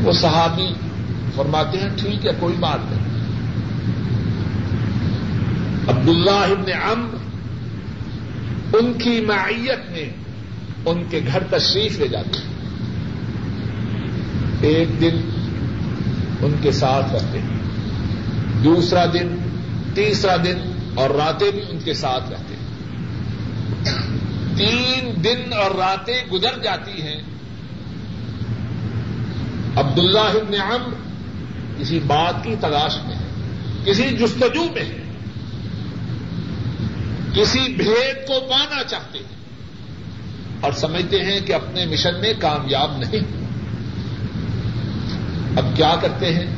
وہ صحابی فرماتے ہیں، ٹھیک ہے، کوئی بات نہیں۔ عبداللہ ابن عمر ان کی معیت میں ان کے گھر تشریف لے جاتے ہیں۔ ایک دن ان کے ساتھ رہتے ہیں، دوسرا دن، تیسرا دن اور راتیں بھی ان کے ساتھ رہتے ہیں۔ تین دن اور راتیں گزر جاتی ہیں۔ عبداللہ ابن عمر کسی بات کی تلاش میں ہے کسی جستجو میں ہے کسی بھید کو پانا چاہتے ہیں اور سمجھتے ہیں کہ اپنے مشن میں کامیاب نہیں۔ اب کیا کرتے ہیں؟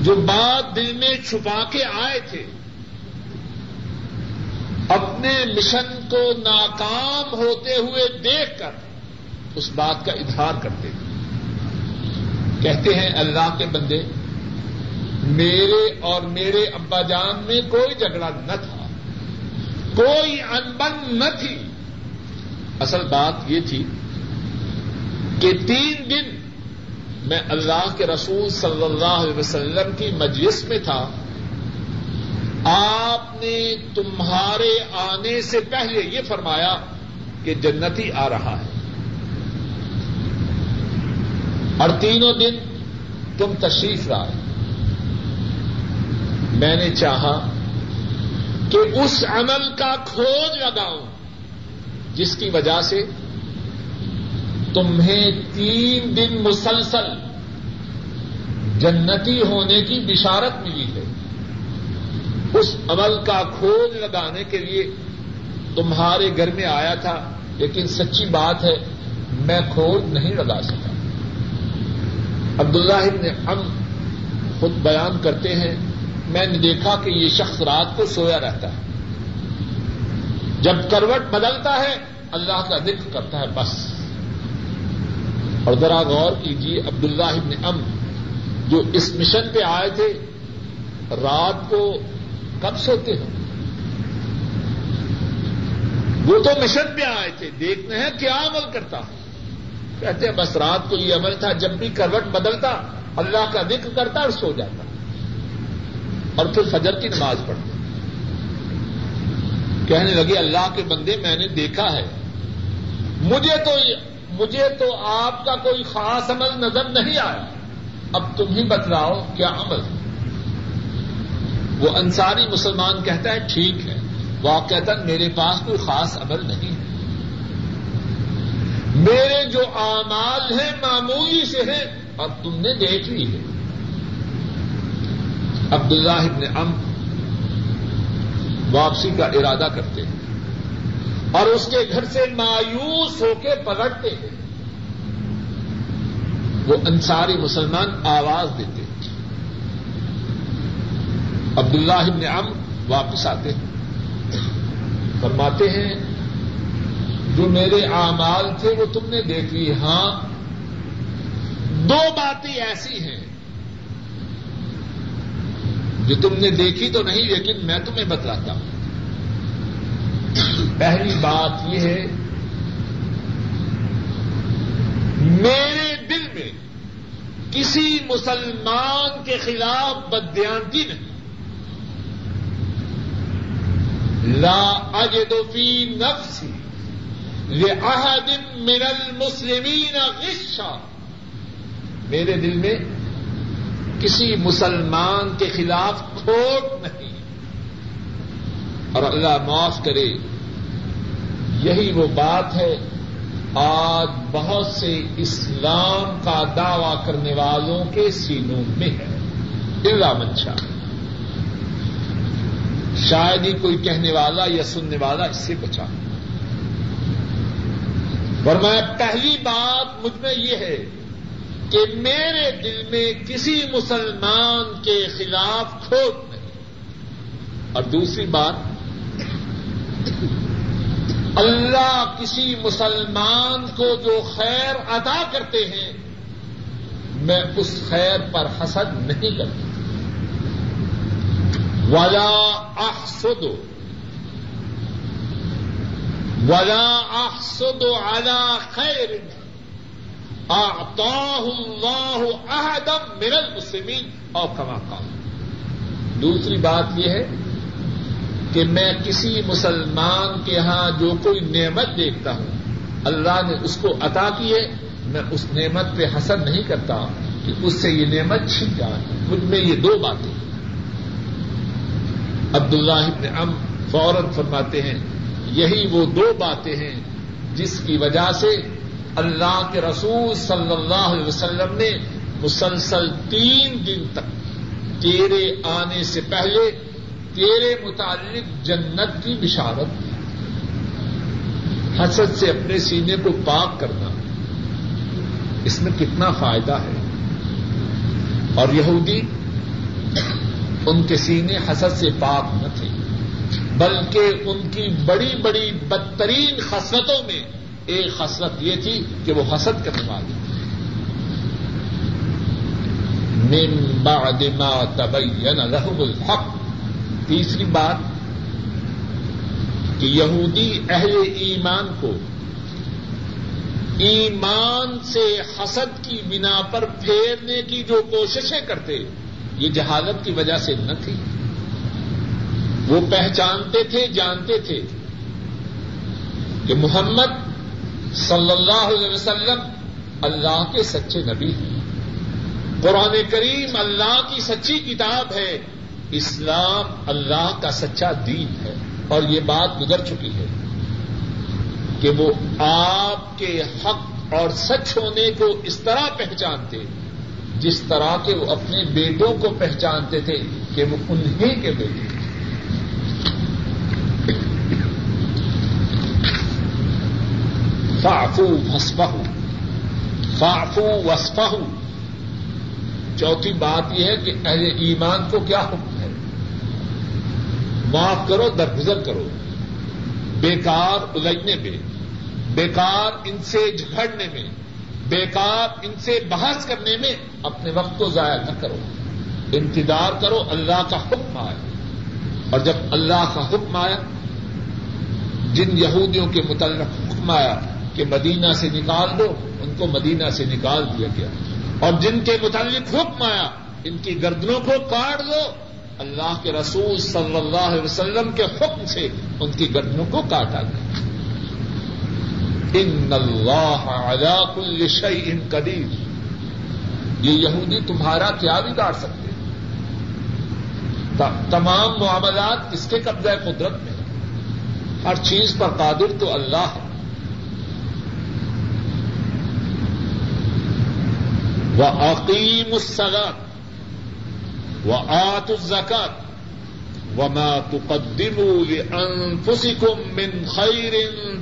جو بات دل میں چھپا کے آئے تھے، اپنے مشن کو ناکام ہوتے ہوئے دیکھ کر اس بات کا اظہار کرتے ہیں۔ کہتے ہیں، اللہ کے بندے، میرے اور میرے ابا جان میں کوئی جھگڑا نہ تھا۔ کوئی انبن نہ تھی۔ اصل بات یہ تھی کہ تین دن میں اللہ کے رسول صلی اللہ علیہ وسلم کی مجلس میں تھا۔ آپ نے تمہارے آنے سے پہلے یہ فرمایا کہ جنتی آ رہا ہے۔ اور تینوں دن تم تشریف لائے میں نے چاہا کہ اس عمل کا کھوج لگاؤں، جس کی وجہ سے تمہیں تین دن مسلسل جنتی ہونے کی بشارت ملی ہے۔ اس عمل کا کھوج لگانے کے لیے تمہارے گھر میں آیا تھا، لیکن سچی بات ہے، میں کھوج نہیں لگا سکا۔ عبداللہ ابن ہم خود بیان کرتے ہیں میں نے دیکھا کہ یہ شخص رات کو سویا رہتا ہے۔ جب کروٹ بدلتا ہے، اللہ کا ذکر کرتا ہے بس۔ اور ذرا غور کیجیے عبداللہ ابن ام جو اس مشن پہ آئے تھے، رات کو کب سوتے ہیں؟ وہ تو مشن پہ آئے تھے، دیکھتے ہیں کیا عمل کرتا کہتے ہیں بس رات کو یہ عمل تھا، جب بھی کروٹ بدلتا، اللہ کا ذکر کرتا اور سو جاتا۔ اور پھر فجر کی نماز پڑھتا کہنے لگے، اللہ کے بندے، میں نے دیکھا ہے۔ مجھے تو مجھے تو آپ کا کوئی خاص عمل نظر نہیں آیا۔ اب تم ہی بتلاؤ کیا عمل۔ وہ انصاری مسلمان کہتا ہے، ٹھیک ہے۔ وہ میرے پاس کوئی خاص عمل نہیں۔ ہے میرے جو اعمال ہیں، معمولی سے ہیں، اب تم نے دیکھ لی ہے۔ عبداللہ ابن ام واپسی کا ارادہ کرتے ہیں اور اس کے گھر سے مایوس ہو کے پلٹتے ہیں۔ وہ انصاری مسلمان آواز دیتے ہیں۔ عبداللہ ابن ام واپس آتے ہیں۔ فرماتے ہیں، جو میرے اعمال تھے وہ تم نے دیکھ لی ہاں دو باتیں ایسی ہیں۔ جو تم نے دیکھی تو نہیں، لیکن میں تمہیں بتلاتا ہوں۔ پہلی بات یہ ہے، میرے دل میں کسی مسلمان کے خلاف بدیانتی نہیں۔ لا اجد فی نفسی لأحد من المسلمین غشا۔ میرے دل میں کسی مسلمان کے خلاف کھوٹ نہیں۔ اور اللہ معاف کرے۔ یہی وہ بات ہے۔ آج بہت سے اسلام کا دعوی کرنے والوں کے سینوں میں ہے۔ اللہ منشا۔ شاید ہی کوئی کہنے والا یا سننے والا اس سے بچا۔ فرمایا پہلی بات مجھ میں یہ ہے کہ میرے دل میں کسی مسلمان کے خلاف کھوٹ نہیں۔ اور دوسری بات، اللہ کسی مسلمان کو جو خیر ادا کرتے ہیں، میں اس خیر پر حسد نہیں کرتا۔ ولا احسد ولا احسد على خیر اعطاه الله احدا من المسلمین۔ اور کما کام۔ دوسری بات یہ ہے کہ میں کسی مسلمان کے ہاں جو کوئی نعمت دیکھتا ہوں، اللہ نے اس کو عطا کی ہے، میں اس نعمت پہ حسد نہیں کرتا کہ اس سے یہ نعمت چھن جائے۔ مجھ میں یہ دو باتیں عبد اللہ ام فوراً فرماتے ہیں، یہی وہ دو باتیں ہیں جس کی وجہ سے اللہ کے رسول صلی اللہ علیہ وسلم نے مسلسل تین دن تک تیرے آنے سے پہلے تیرے متعلق جنت کی بشارت حسد سے اپنے سینے کو پاک کرنا۔ اس میں کتنا فائدہ ہے۔ اور یہودی ان کے سینے حسد سے پاک نہ تھے، بلکہ ان کی بڑی بڑی بدترین خسرتوں میں ایک خسرت یہ تھی کہ وہ حسد کرنے والی من بعد ما تبین لهم الحق۔ تیسری بات کہ یہودی اہل ایمان کو ایمان سے حسد کی بنا پر پھیرنے کی جو کوششیں کرتے، یہ جہالت کی وجہ سے نہ تھی۔ وہ پہچانتے تھے، جانتے تھے کہ محمد صلی اللہ علیہ وسلم اللہ کے سچے نبی ہیں۔ قرآن کریم اللہ کی سچی کتاب ہے۔ اسلام اللہ کا سچا دین ہے۔ اور یہ بات گزر چکی ہے کہ وہ آپ کے حق اور سچ ہونے کو اس طرح پہچانتے، جس طرح کے وہ اپنے بیٹوں کو پہچانتے تھے کہ وہ انہیں کے بیٹے۔ فافو وسپہ فافو وسپہ چوتھی بات یہ ہے کہ اہل ایمان کو کیا حکم ہے؟ معاف کرو، درگزر کرو. بیکار الجھنے میں، بیکار ان سے جھگڑنے میں، بیکار ان سے بحث کرنے میں اپنے وقت کو ضائع نہ کرو. انتظار کرو، اللہ کا حکم آئے. اور جب اللہ کا حکم آیا، جن یہودیوں کے متعلق حکم آیا کہ مدینہ سے نکال دو، ان کو مدینہ سے نکال دیا گیا۔ اور جن کے متعلق حکم آیا ان کی گردنوں کو کاٹ دو۔ اللہ کے رسول صلی اللہ علیہ وسلم کے حکم سے ان کی گردنوں کو کاٹا گیا۔ ان اللہ علا کل شعی ان قدیر۔ یہ یہودی تمہارا کیا بگاڑ سکتے تمام معاملات کس کے قبضہ قدرت میں۔ ہر چیز پر قادر تو اللہ۔ ہے وہ عقیم السلام وآتوا الزكاة وما تقدموا لأنفسكم من خير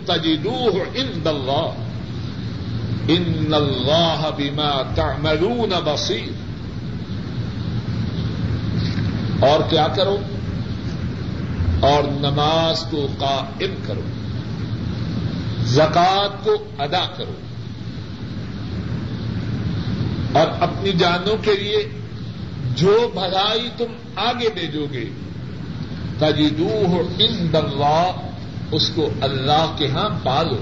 تجدوه عند الله إن الله بما تعملون بصير اور کیا کرو؟ اور نماز کو قائم کرو زکات کو ادا کرو۔ اور اپنی جانوں کے لیے جو بھلائی تم آگے بھیجو گے تجدو ان اللہ، اس کو اللہ کے ہاں پالو۔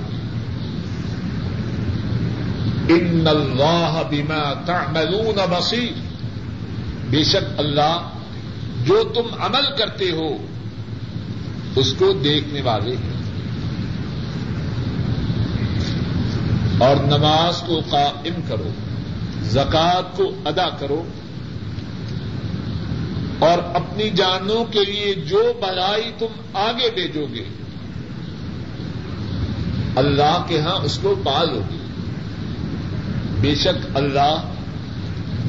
گے ان اللہ بیما تعملون بصیر۔ بے شک اللہ جو تم عمل کرتے ہو، اس کو دیکھنے والے ہیں۔ اور نماز کو قائم کرو۔ زکات کو ادا کرو اور اپنی جانوں کے لیے جو بلائی تم آگے بھیجو گے، اللہ کے ہاں اس کو پالو گے۔ بے شک اللہ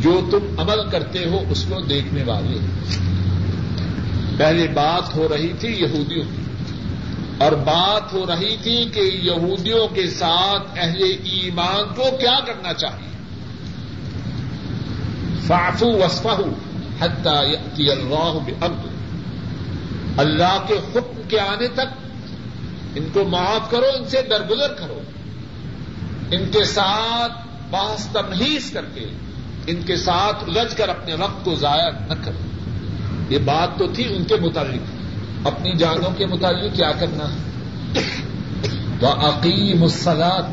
جو تم عمل کرتے ہو اس کو دیکھنے والے پہلے بات ہو رہی تھی یہودیوں کی، اور بات ہو رہی تھی کہ یہودیوں کے ساتھ اہل ایمان کو کیا کرنا چاہیے؟ فافو وسفہ حتی اللہ بامر اللہ کے حکم کے آنے تک ان کو معاف کرو، ان سے درگزر کرو۔ ان کے ساتھ باس تمہیز کر کے، ان کے ساتھ الجھ کر اپنے وقت کو ضائع نہ کرو۔ یہ بات تو تھی ان کے متعلق۔ اپنی جانوں کے متعلق کیا کرنا؟ وہ عقیم السلاد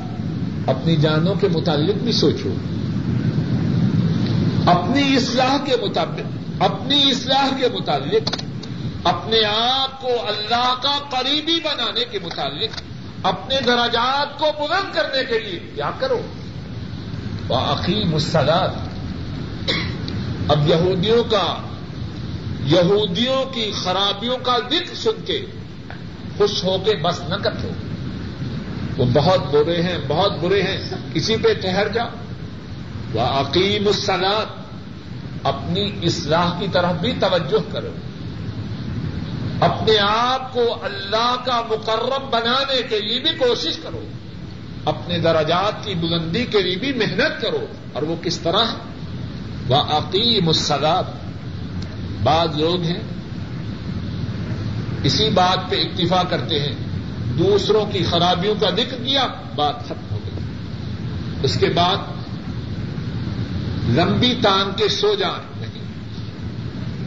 اپنی جانوں کے متعلق بھی سوچو۔ اپنی اصلاح کے مطابق، اپنی اصلاح کے متعلق، اپنے آپ کو اللہ کا قریبی بنانے کے متعلق، اپنے دراجات کو بلند کرنے کے لیے کیا کرو؟ وہ عقیم السلاد اب یہودیوں کا، یہودیوں کی خرابیوں کا ذکر سن کے خوش ہو کے بس نہ کرو۔ وہ بہت برے ہیں، بہت برے ہیں۔ کسی پہ ٹہر جا وہ عقیم السلاد اپنی اصلاح کی طرف بھی توجہ کرو۔ اپنے آپ کو اللہ کا مقرب بنانے کے لیے بھی کوشش کرو۔ اپنے درجات کی بلندی کے لیے بھی محنت کرو۔ اور وہ کس طرح؟ وہ عقیم السلاد بعض لوگ ہیں، اسی بات پہ اکتفا کرتے ہیں۔ دوسروں کی خرابیوں کا ذکر کیا، بات ختم ہو گئی۔ اس کے بعد لمبی تان کے سو جان نہیں۔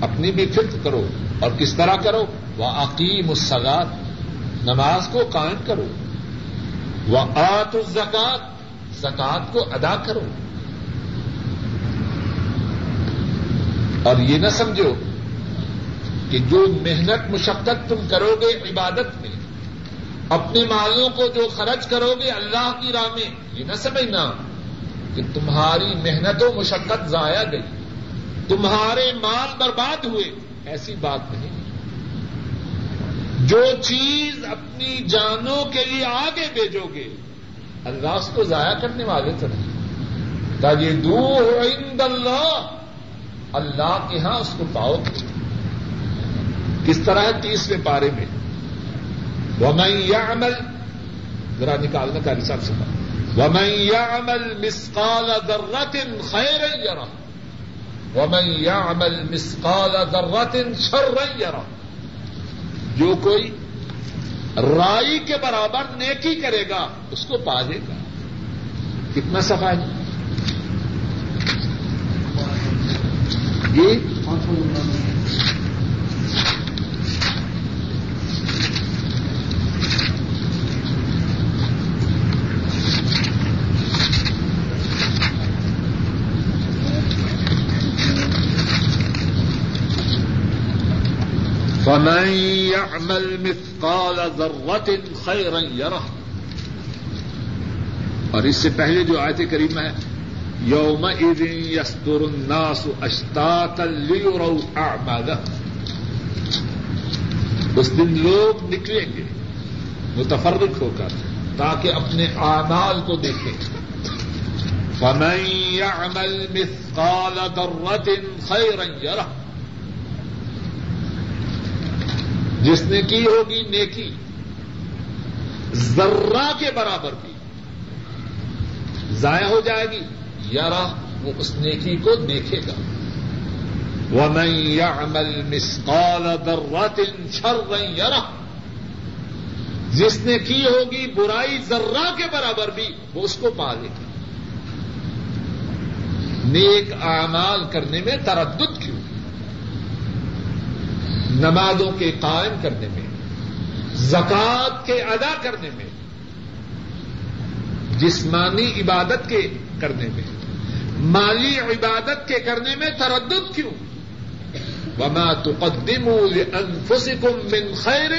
اپنی بھی فکر کرو اور کس طرح کرو۔ وہ عقیم السگات نماز کو قائم کرو۔ وہ آت الزکات زکات کو ادا کرو۔ اور یہ نہ سمجھو کہ جو محنت مشقت تم کرو گے عبادت میں اپنے مالوں کو جو خرچ کرو گے اللہ کی راہ میں، یہ نہ سمجھنا۔ کہ تمہاری محنت و مشقت ضائع گئی۔ تمہارے مال برباد ہوئے۔ ایسی بات نہیں۔ جو چیز اپنی جانوں کے لیے آگے بھیجو گے، اللہ اس کو ضائع کرنے والے تو نہیں۔ تاکہ دور عند اللہ۔ اللہ کے ہاں اس کو پاؤ گے۔ کس طرح ہے تیسرے پارے میں؟ ومن يعمل۔ ذرا نکالنا کا حساب سے۔ ومن يعمل مسقال ذرة خيرا يره. ومن يعمل مسقال ذرة شرا يره. جو کوئی رائی کے برابر نیکی کرے گا، اس کو پا دے گا۔ کتنا صفائی یہ فمن يعمل مثقال ذرة خيرا يره۔ اور اس سے پہلے جو آیت کریم ہے یوم یستر الناس اشتاتا لیروا اعمالهم اس دن لوگ نکلیں گے، متفرق ہو کر، تاکہ اپنے اعمال کو دیکھیں۔ فمن يعمل مثقال ذرة خيرا يره۔ جس نے کی ہوگی نیکی، ذرہ کے برابر بھی ضائع ہو جائے گی یار وہ اس نیکی کو دیکھے گا۔ وہ میں یا عمل مسقال درات چھر رہی یار جس نے کی ہوگی برائی ذرہ کے برابر بھی، وہ اس کو پا لے گا۔ نیک اعمال کرنے میں تردد کیوں؟ نمازوں کے قائم کرنے میں زکات کے ادا کرنے میں، جسمانی عبادت کے کرنے میں، مالی عبادت کے کرنے میں تردد کیوں؟ وما تقدموا لانفسكم من خیر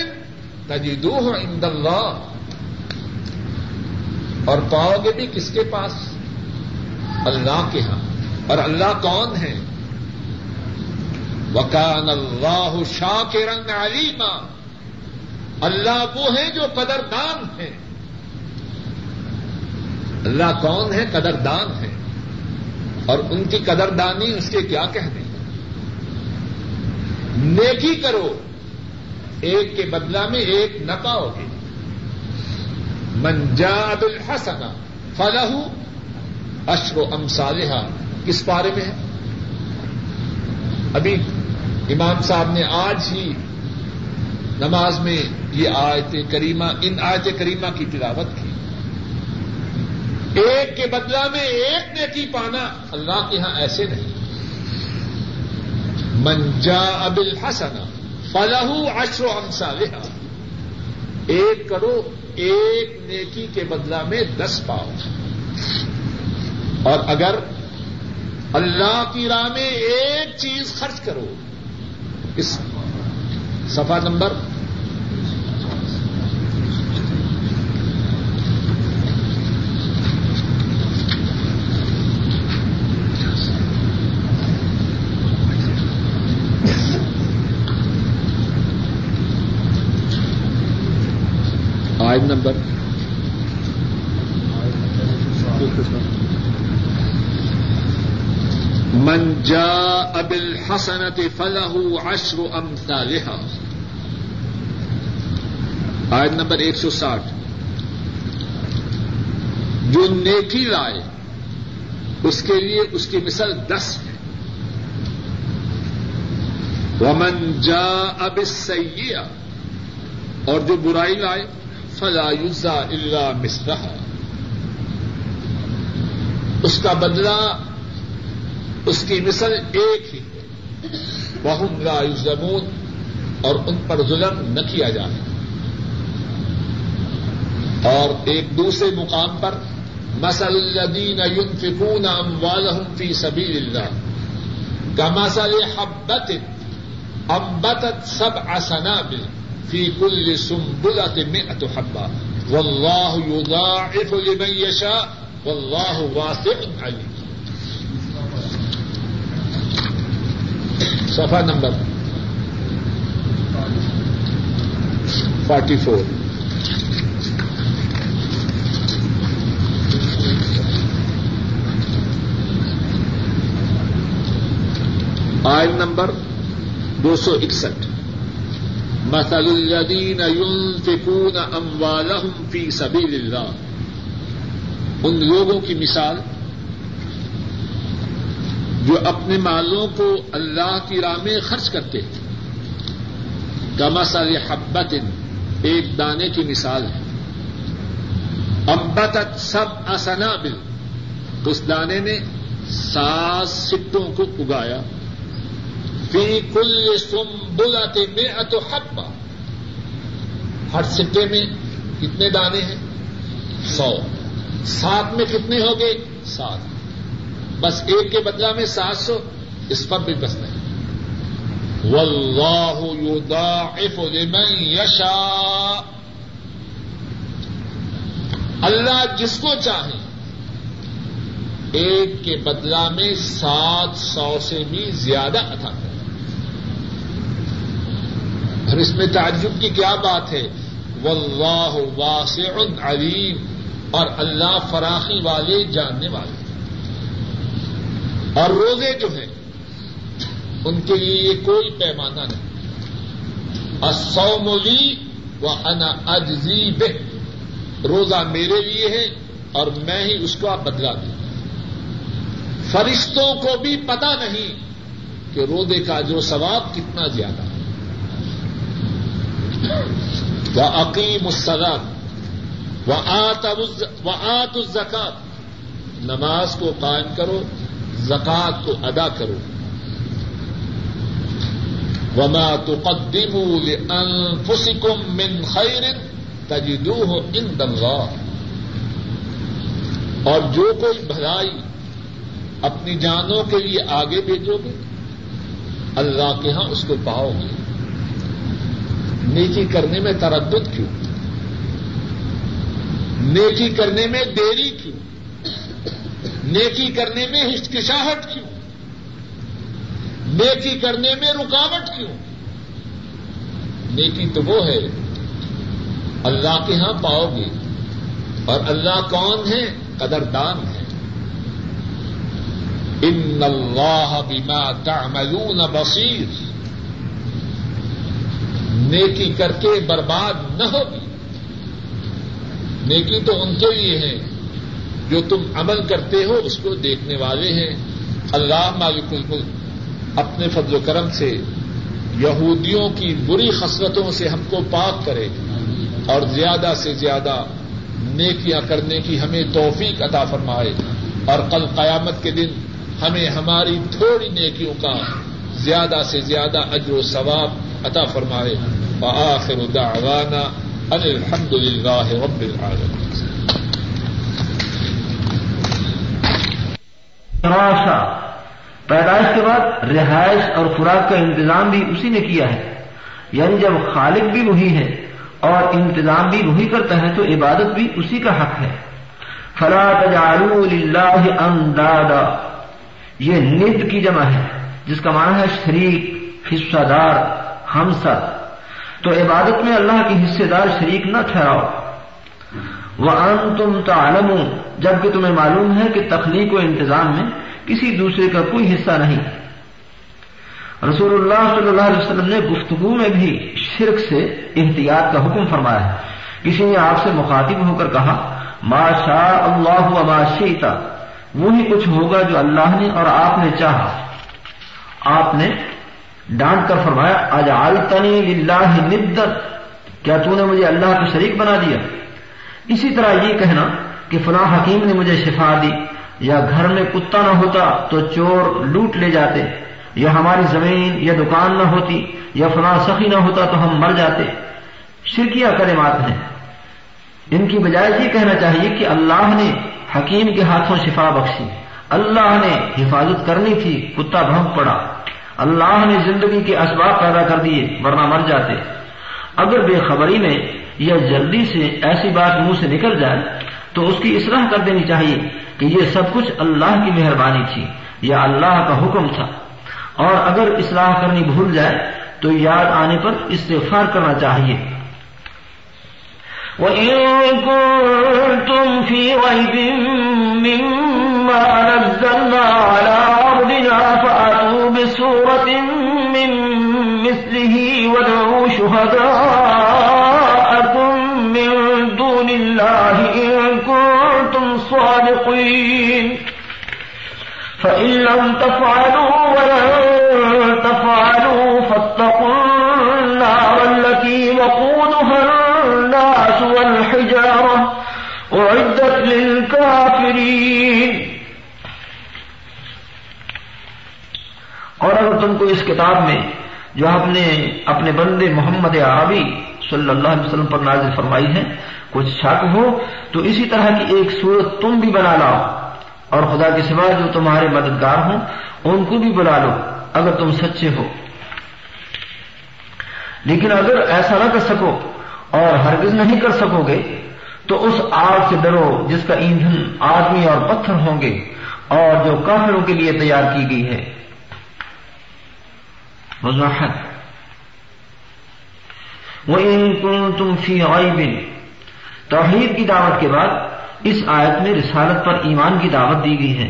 تجدوه عند اللہ اور پاؤ گے بھی کس کے پاس؟ اللہ کے ہاں۔ اور اللہ کون ہے؟ وکان اللہ شاہ کے رنگ علیما اللہ وہ ہے جو قدردان ہے اللہ کون ہے؟ قدردان ہے اور ان کی قدردانی اس کے کیا کہنے نیکی کرو۔ ایک کے بدلہ میں ایک نہ پاؤ گے منجاب الحسنا فلاح اشر و امسالحا کس بارے میں ہے؟ ابھی امام صاحب نے آج ہی نماز میں یہ آیت کریمہ، ان آیت کریمہ کی تلاوت کی۔ ایک کے بدلہ میں ایک نیکی پانا اللہ کے یہاں ایسے نہیں۔ منجا ابل حسنا فلاح اشر و امسالحا ایک کرو، ایک نیکی کے بدلہ میں دس پاؤ۔ اور اگر اللہ کی راہ میں ایک چیز خرچ کرو اس سفا نمبر آئن نمبر منجا ابل حسنت فلاح اشر امثالها آیت نمبر ایک سو ساٹھ. جو نیکی لائے، اس کے لیے اس کی مثل دس ہے. ومن جا اب سیا اور جو برائی لائے، فلا یوزا اللہ مسرح اس کا بدلہ اس کی مثل ایک ہی۔ بہم لا یوزمون اور ان پر ظلم نہ کیا جائے۔ اور ایک دوسرے مقام پر مسل الدین ينفقون اموالهم في سبيل الله۔ كمثل حبة أنبتت سبع سنابل في كل سنبلة مئة حبة۔ والله يضاعف لمن يشاء، والله واسع عليم۔ صفحہ نمبر فورٹی فور۔ آئل نمبر دو سو اکسٹھ۔ مسل الدین ينفقون اموالهم في سبيل اللہ۔ ان لوگوں کی مثال جو اپنے مالوں کو اللہ کی راہ میں خرچ کرتے ہیں۔ مسل حبت ایک دانے کی مثال ہے۔ امبت سب اسنا بل اس دانے نے سات سٹوں کو اگایا۔ فی کل سم بلاتے میں اتو حبا ہر سٹے میں کتنے دانے ہیں؟ سو۔ سات میں کتنے ہو گئے؟ سات۔ بس ایک کے بدلا میں سات سو، اس پر بھی بس نہیں۔ واللہ یضاعف لمن یشا اللہ جس کو چاہے، ایک کے بدلا میں سات سو سے بھی زیادہ عطا کرے۔ اور اس میں تعجب کی کیا بات ہے؟ واللہ واسع علیم۔ اور اللہ فراخی والے، جاننے والے۔ اور روزے جو ہیں، ان کے لیے یہ کوئی پیمانہ نہیں۔ اصوملی و انا اجزی بے روزہ میرے لیے ہے اور میں ہی اس کا بدلا دوں۔ فرشتوں کو بھی پتا نہیں کہ روزے کا جو ثواب کتنا زیادہ ہے۔ وہ عقیم السلام و آت الزکات نماز کو قائم کرو۔ زکات کو ادا کرو۔ وما تقدموا لانفسكم من خیر تجدوه عند الله۔ اور جو کوئی بھلائی اپنی جانوں کے لیے آگے بھیجو گے، اللہ کے ہاں اس کو پاؤ گے۔ نیکی کرنے میں تردد کیوں؟ نیکی کرنے میں دیری کیوں؟ نیکی کرنے میں ہچکچاہٹ کیوں؟ نیکی کرنے میں رکاوٹ کیوں؟ نیکی تو وہ ہے، اللہ کے ہاں پاؤ گے، اور اللہ کون ہے؟ قدردان ہے۔ ان اللہ بما تعملون بصیر۔ نیکی کر کے برباد نہ ہوگی۔ نیکی تو ان کے لیے ہے۔ جو تم عمل کرتے ہو اس کو دیکھنے والے ہیں۔ اللہ مالک الملک، اپنے فضل و کرم سے یہودیوں کی بری خصلتوں سے ہم کو پاک کرے اور زیادہ سے زیادہ نیکیاں کرنے کی ہمیں توفیق عطا فرمائے۔ اور کل قیامت کے دن ہمیں ہماری تھوڑی نیکیوں کا زیادہ سے زیادہ اجر و ثواب عطا فرمائے۔ وآخر دعوانا ان الحمد للہ رب العالمین۔ پیدائش کے بعد رہائش اور خوراک کا انتظام بھی اسی نے کیا ہے۔ یعنی جب خالق بھی وہی ہے اور انتظام بھی وہی کرتا ہے تو عبادت بھی اسی کا حق ہے۔ فلا تجعلوا للہ اندادا۔ یہ ند کی جمع ہے، جس کا معنی ہے شریک، حصہ دار، ہمسر۔ تو عبادت میں اللہ کی حصے دار شریک نہ ٹھہراؤ۔ وہ ان تم جبکہ تمہیں معلوم ہے کہ تخلیق و انتظام میں کسی دوسرے کا کوئی حصہ نہیں۔ رسول اللہ صلی اللہ علیہ وسلم نے گفتگو میں بھی شرک سے احتیاط کا حکم فرمایا ہے۔ کسی نے آپ سے مخاطب ہو کر کہا، ما شاء اللہ و ما شیتا وہی کچھ ہوگا جو اللہ نے اور آپ نے چاہا۔ آپ نے ڈانٹ کر فرمایا آج آلتنی اللہ ندت کیا تو نے مجھے اللہ کو شریک بنا دیا؟ اسی طرح یہ کہنا کہ فلاں حکیم نے مجھے شفا دی، یا گھر میں کتا نہ ہوتا تو چور لوٹ لے جاتے، یا ہماری زمین یا دکان نہ ہوتی، یا فلاں سخی نہ ہوتا تو ہم مر جاتے۔ شرکیہ کرمات ہیں۔ ان کی بجائے یہ کہنا چاہیے کہ اللہ نے حکیم کے ہاتھوں شفا بخشی۔ اللہ نے حفاظت کرنی تھی، کتا بھنگ پڑا۔ اللہ نے زندگی کے اسباب پیدا کر دیے، ورنہ مر جاتے۔ اگر بے خبری میں یا جلدی سے ایسی بات منہ سے نکل جائے تو اس کی اصلاح کر دینی چاہیے کہ یہ سب کچھ اللہ کی مہربانی تھی، یا اللہ کا حکم تھا۔ اور اگر اصلاح کرنی بھول جائے تو یاد آنے پر استغفار کرنا چاہیے۔ وَإِن كُنتُمْ فِي رَيْبٍ مِّمَّا نَزَّلْنَا عَلَىٰ عَبْدِنَا فَأْتُوا بِسُورَةٍ مِّن مِّثْلِهِ وَادْعُوا شُهَدَاءَكُم صَادِقِينَ فإن لم تفعلوا ولن تفعلوا فاتقوا النار التي وقودها الناس والحجارة أعدت للكافرين. اور اگر تم کو اس کتاب میں جو آپ نے اپنے بندے محمد عربی صلی اللہ علیہ وسلم پر نازل فرمائی ہے کچھ شک ہو، تو اسی طرح کی ایک صورت تم بھی بنا لاؤ۔ اور خدا کے سوا جو تمہارے مددگار ہوں، ان کو بھی بلا لو، اگر تم سچے ہو۔ لیکن اگر ایسا نہ کر سکو اور ہرگز نہیں کر سکو گے، تو اس آگ سے ڈرو جس کا ایندھن آدمی اور پتھر ہوں گے اور جو کافروں کے لیے تیار کی گئی ہے۔ وضاحت۔ وہ ان تم فی توحید کی دعوت کے بعد اس آیت میں رسالت پر ایمان کی دعوت دی گئی ہے۔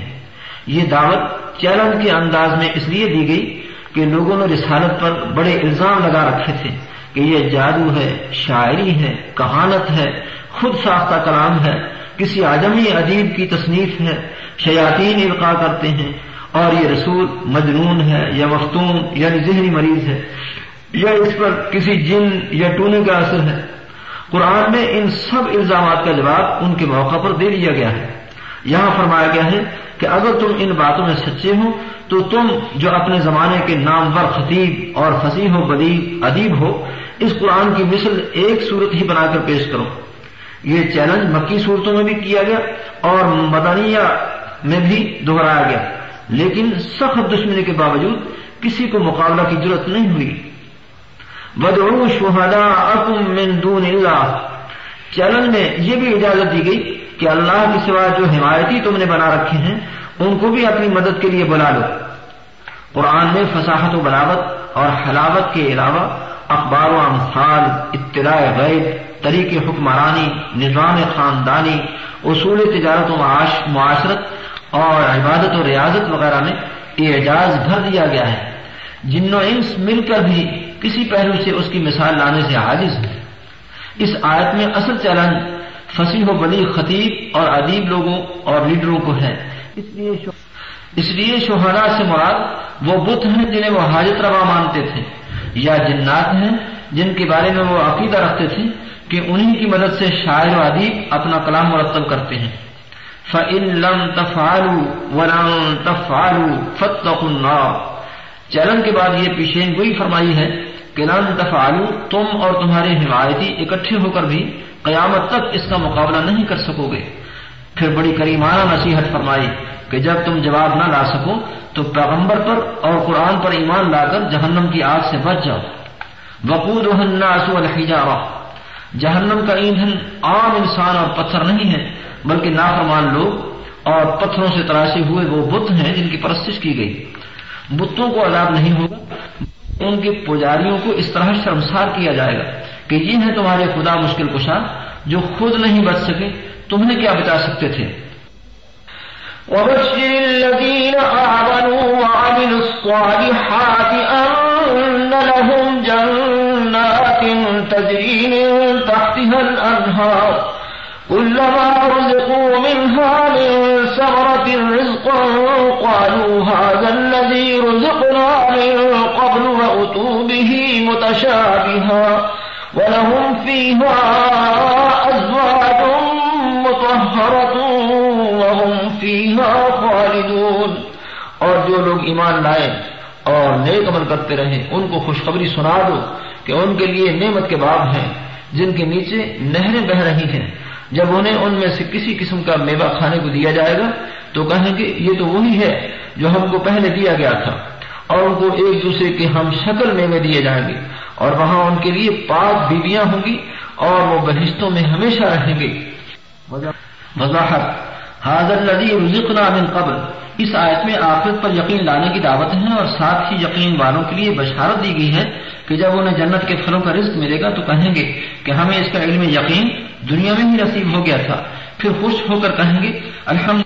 یہ دعوت چیلنج کے انداز میں اس لیے دی گئی کہ لوگوں نے رسالت پر بڑے الزام لگا رکھے تھے کہ یہ جادو ہے، شاعری ہے، کہانت ہے، خود ساختہ کلام ہے، کسی آجمی ادیب کی تصنیف ہے، شیاطین القاع کرتے ہیں اور یہ رسول مجنون ہے یا مفتون یعنی ذہنی مریض ہے یا اس پر کسی جن یا ٹونے کا اثر ہے۔ قرآن میں ان سب الزامات کا جواب ان کے موقع پر دے دیا گیا ہے۔ یہاں فرمایا گیا ہے کہ اگر تم ان باتوں میں سچے ہو، تو تم جو اپنے زمانے کے نامور خطیب اور فصیح و بدی ادیب ہو، اس قرآن کی مثل ایک صورت ہی بنا کر پیش کرو۔ یہ چیلنج مکی صورتوں میں بھی کیا گیا اور مدنیہ میں بھی دہرایا گیا، لیکن سخت دشمنی کے باوجود کسی کو مقابلہ کی ضرورت نہیں ہوئی۔ بدعو شہدا من دون اللہ چیلنج میں یہ بھی اجازت دی گئی کہ اللہ کے سوا جو حمایتی تم نے بنا رکھے ہیں، ان کو بھی اپنی مدد کے لیے بلا لو۔ قرآن میں فصاحت و بلاوت اور حلاوت کے علاوہ اخبار و امثال، اطلاع غیب، طریق حکمرانی، نظام خاندانی، اصول تجارت و معاشرت اور عبادت و ریاضت وغیرہ میں اعجاز بھر دیا گیا ہے۔ جن و انس مل کر بھی کسی پہلو سے اس کی مثال لانے سے عاجز ہے۔ اس آیت میں اصل چیلنج فصیح و بلی خطیب اور ادیب لوگوں اور لیڈروں کو ہے۔ اس لیے اس لیے شہرا سے مراد وہ بت ہیں جنہیں وہ حاجت روا مانتے تھے یا جنات ہیں جن کے بارے میں وہ عقیدہ رکھتے تھے کہ انہیں کی مدد سے شاعر و ادیب اپنا کلام مرتب کرتے ہیں۔ فعلم تفالو ورن تفالو فتح چلن کے بعد یہ پیشین گوئی فرمائی ہے کہ لن تفالو تم اور تمہارے حمایتی اکٹھے ہو کر بھی قیامت تک اس کا مقابلہ نہیں کر سکو گے۔ پھر بڑی کریمانہ نصیحت فرمائی کہ جب تم جواب نہ لا سکو تو پیغمبر پر اور قرآن پر ایمان لا کر جہنم کی آگ سے بچ جاؤ۔ وقود الحجارہ جہنم کا ایندھن عام انسان اور پتھر نہیں ہے، بلکہ نافرمان لوگ اور پتھروں سے تراشے ہوئے وہ بت ہیں جن کی پرستش کی گئی۔ بتوں کو عذاب نہیں ہوگا۔ ان کے پجاریوں کو اس طرح شرمسار کیا جائے گا کہ یہ ہے تمہارے خدا مشکل کشا، جو خود نہیں بچ سکے تمہیں کیا بتا سکتے تھے؟ وبشر الذين آمنوا وعملوا الصالحات أن لهم جنات تجري من تحتها الأنهار كلما رزقوا منها من سمرة رزقا قالوا هذا الذي رزقنا من قبل وأتوا به متشابها ولهم فيها أزواج مطهرة وهم فيها خالدون۔ اور جو لوگ ایمان لائے اور نیک عمل کرتے رہے، ان کو خوشخبری سنا دو کہ ان کے لیے نعمت کے باب ہیں، جن کے نیچے نہریں بہ رہی ہیں۔ جب انہیں ان میں سے کسی قسم کا میوہ کھانے کو دیا جائے گا، تو کہیں گے یہ تو وہی ہے جو ہم کو پہلے دیا گیا تھا۔ اور ان کو ایک دوسرے کے ہم شکل میوے دیے جائیں گے۔ اور وہاں ان کے لیے پاک بیویاں ہوں گی اور وہ بہشتوں میں ہمیشہ رہیں گے۔ وضاحت۔ حاضر ندی رزقنا من قبل۔ اس آیت میں آخرت پر یقین لانے کی دعوت ہے اور ساتھ ہی یقین والوں کے لیے بشارت دی گئی ہے کہ جب انہیں جنت کے پھلوں کا رزق ملے گا تو کہیں گے کہ ہمیں اس کا علم یقین دنیا میں ہی نصیب ہو گیا تھا۔ پھر خوش ہو کر کہیں گے الحمد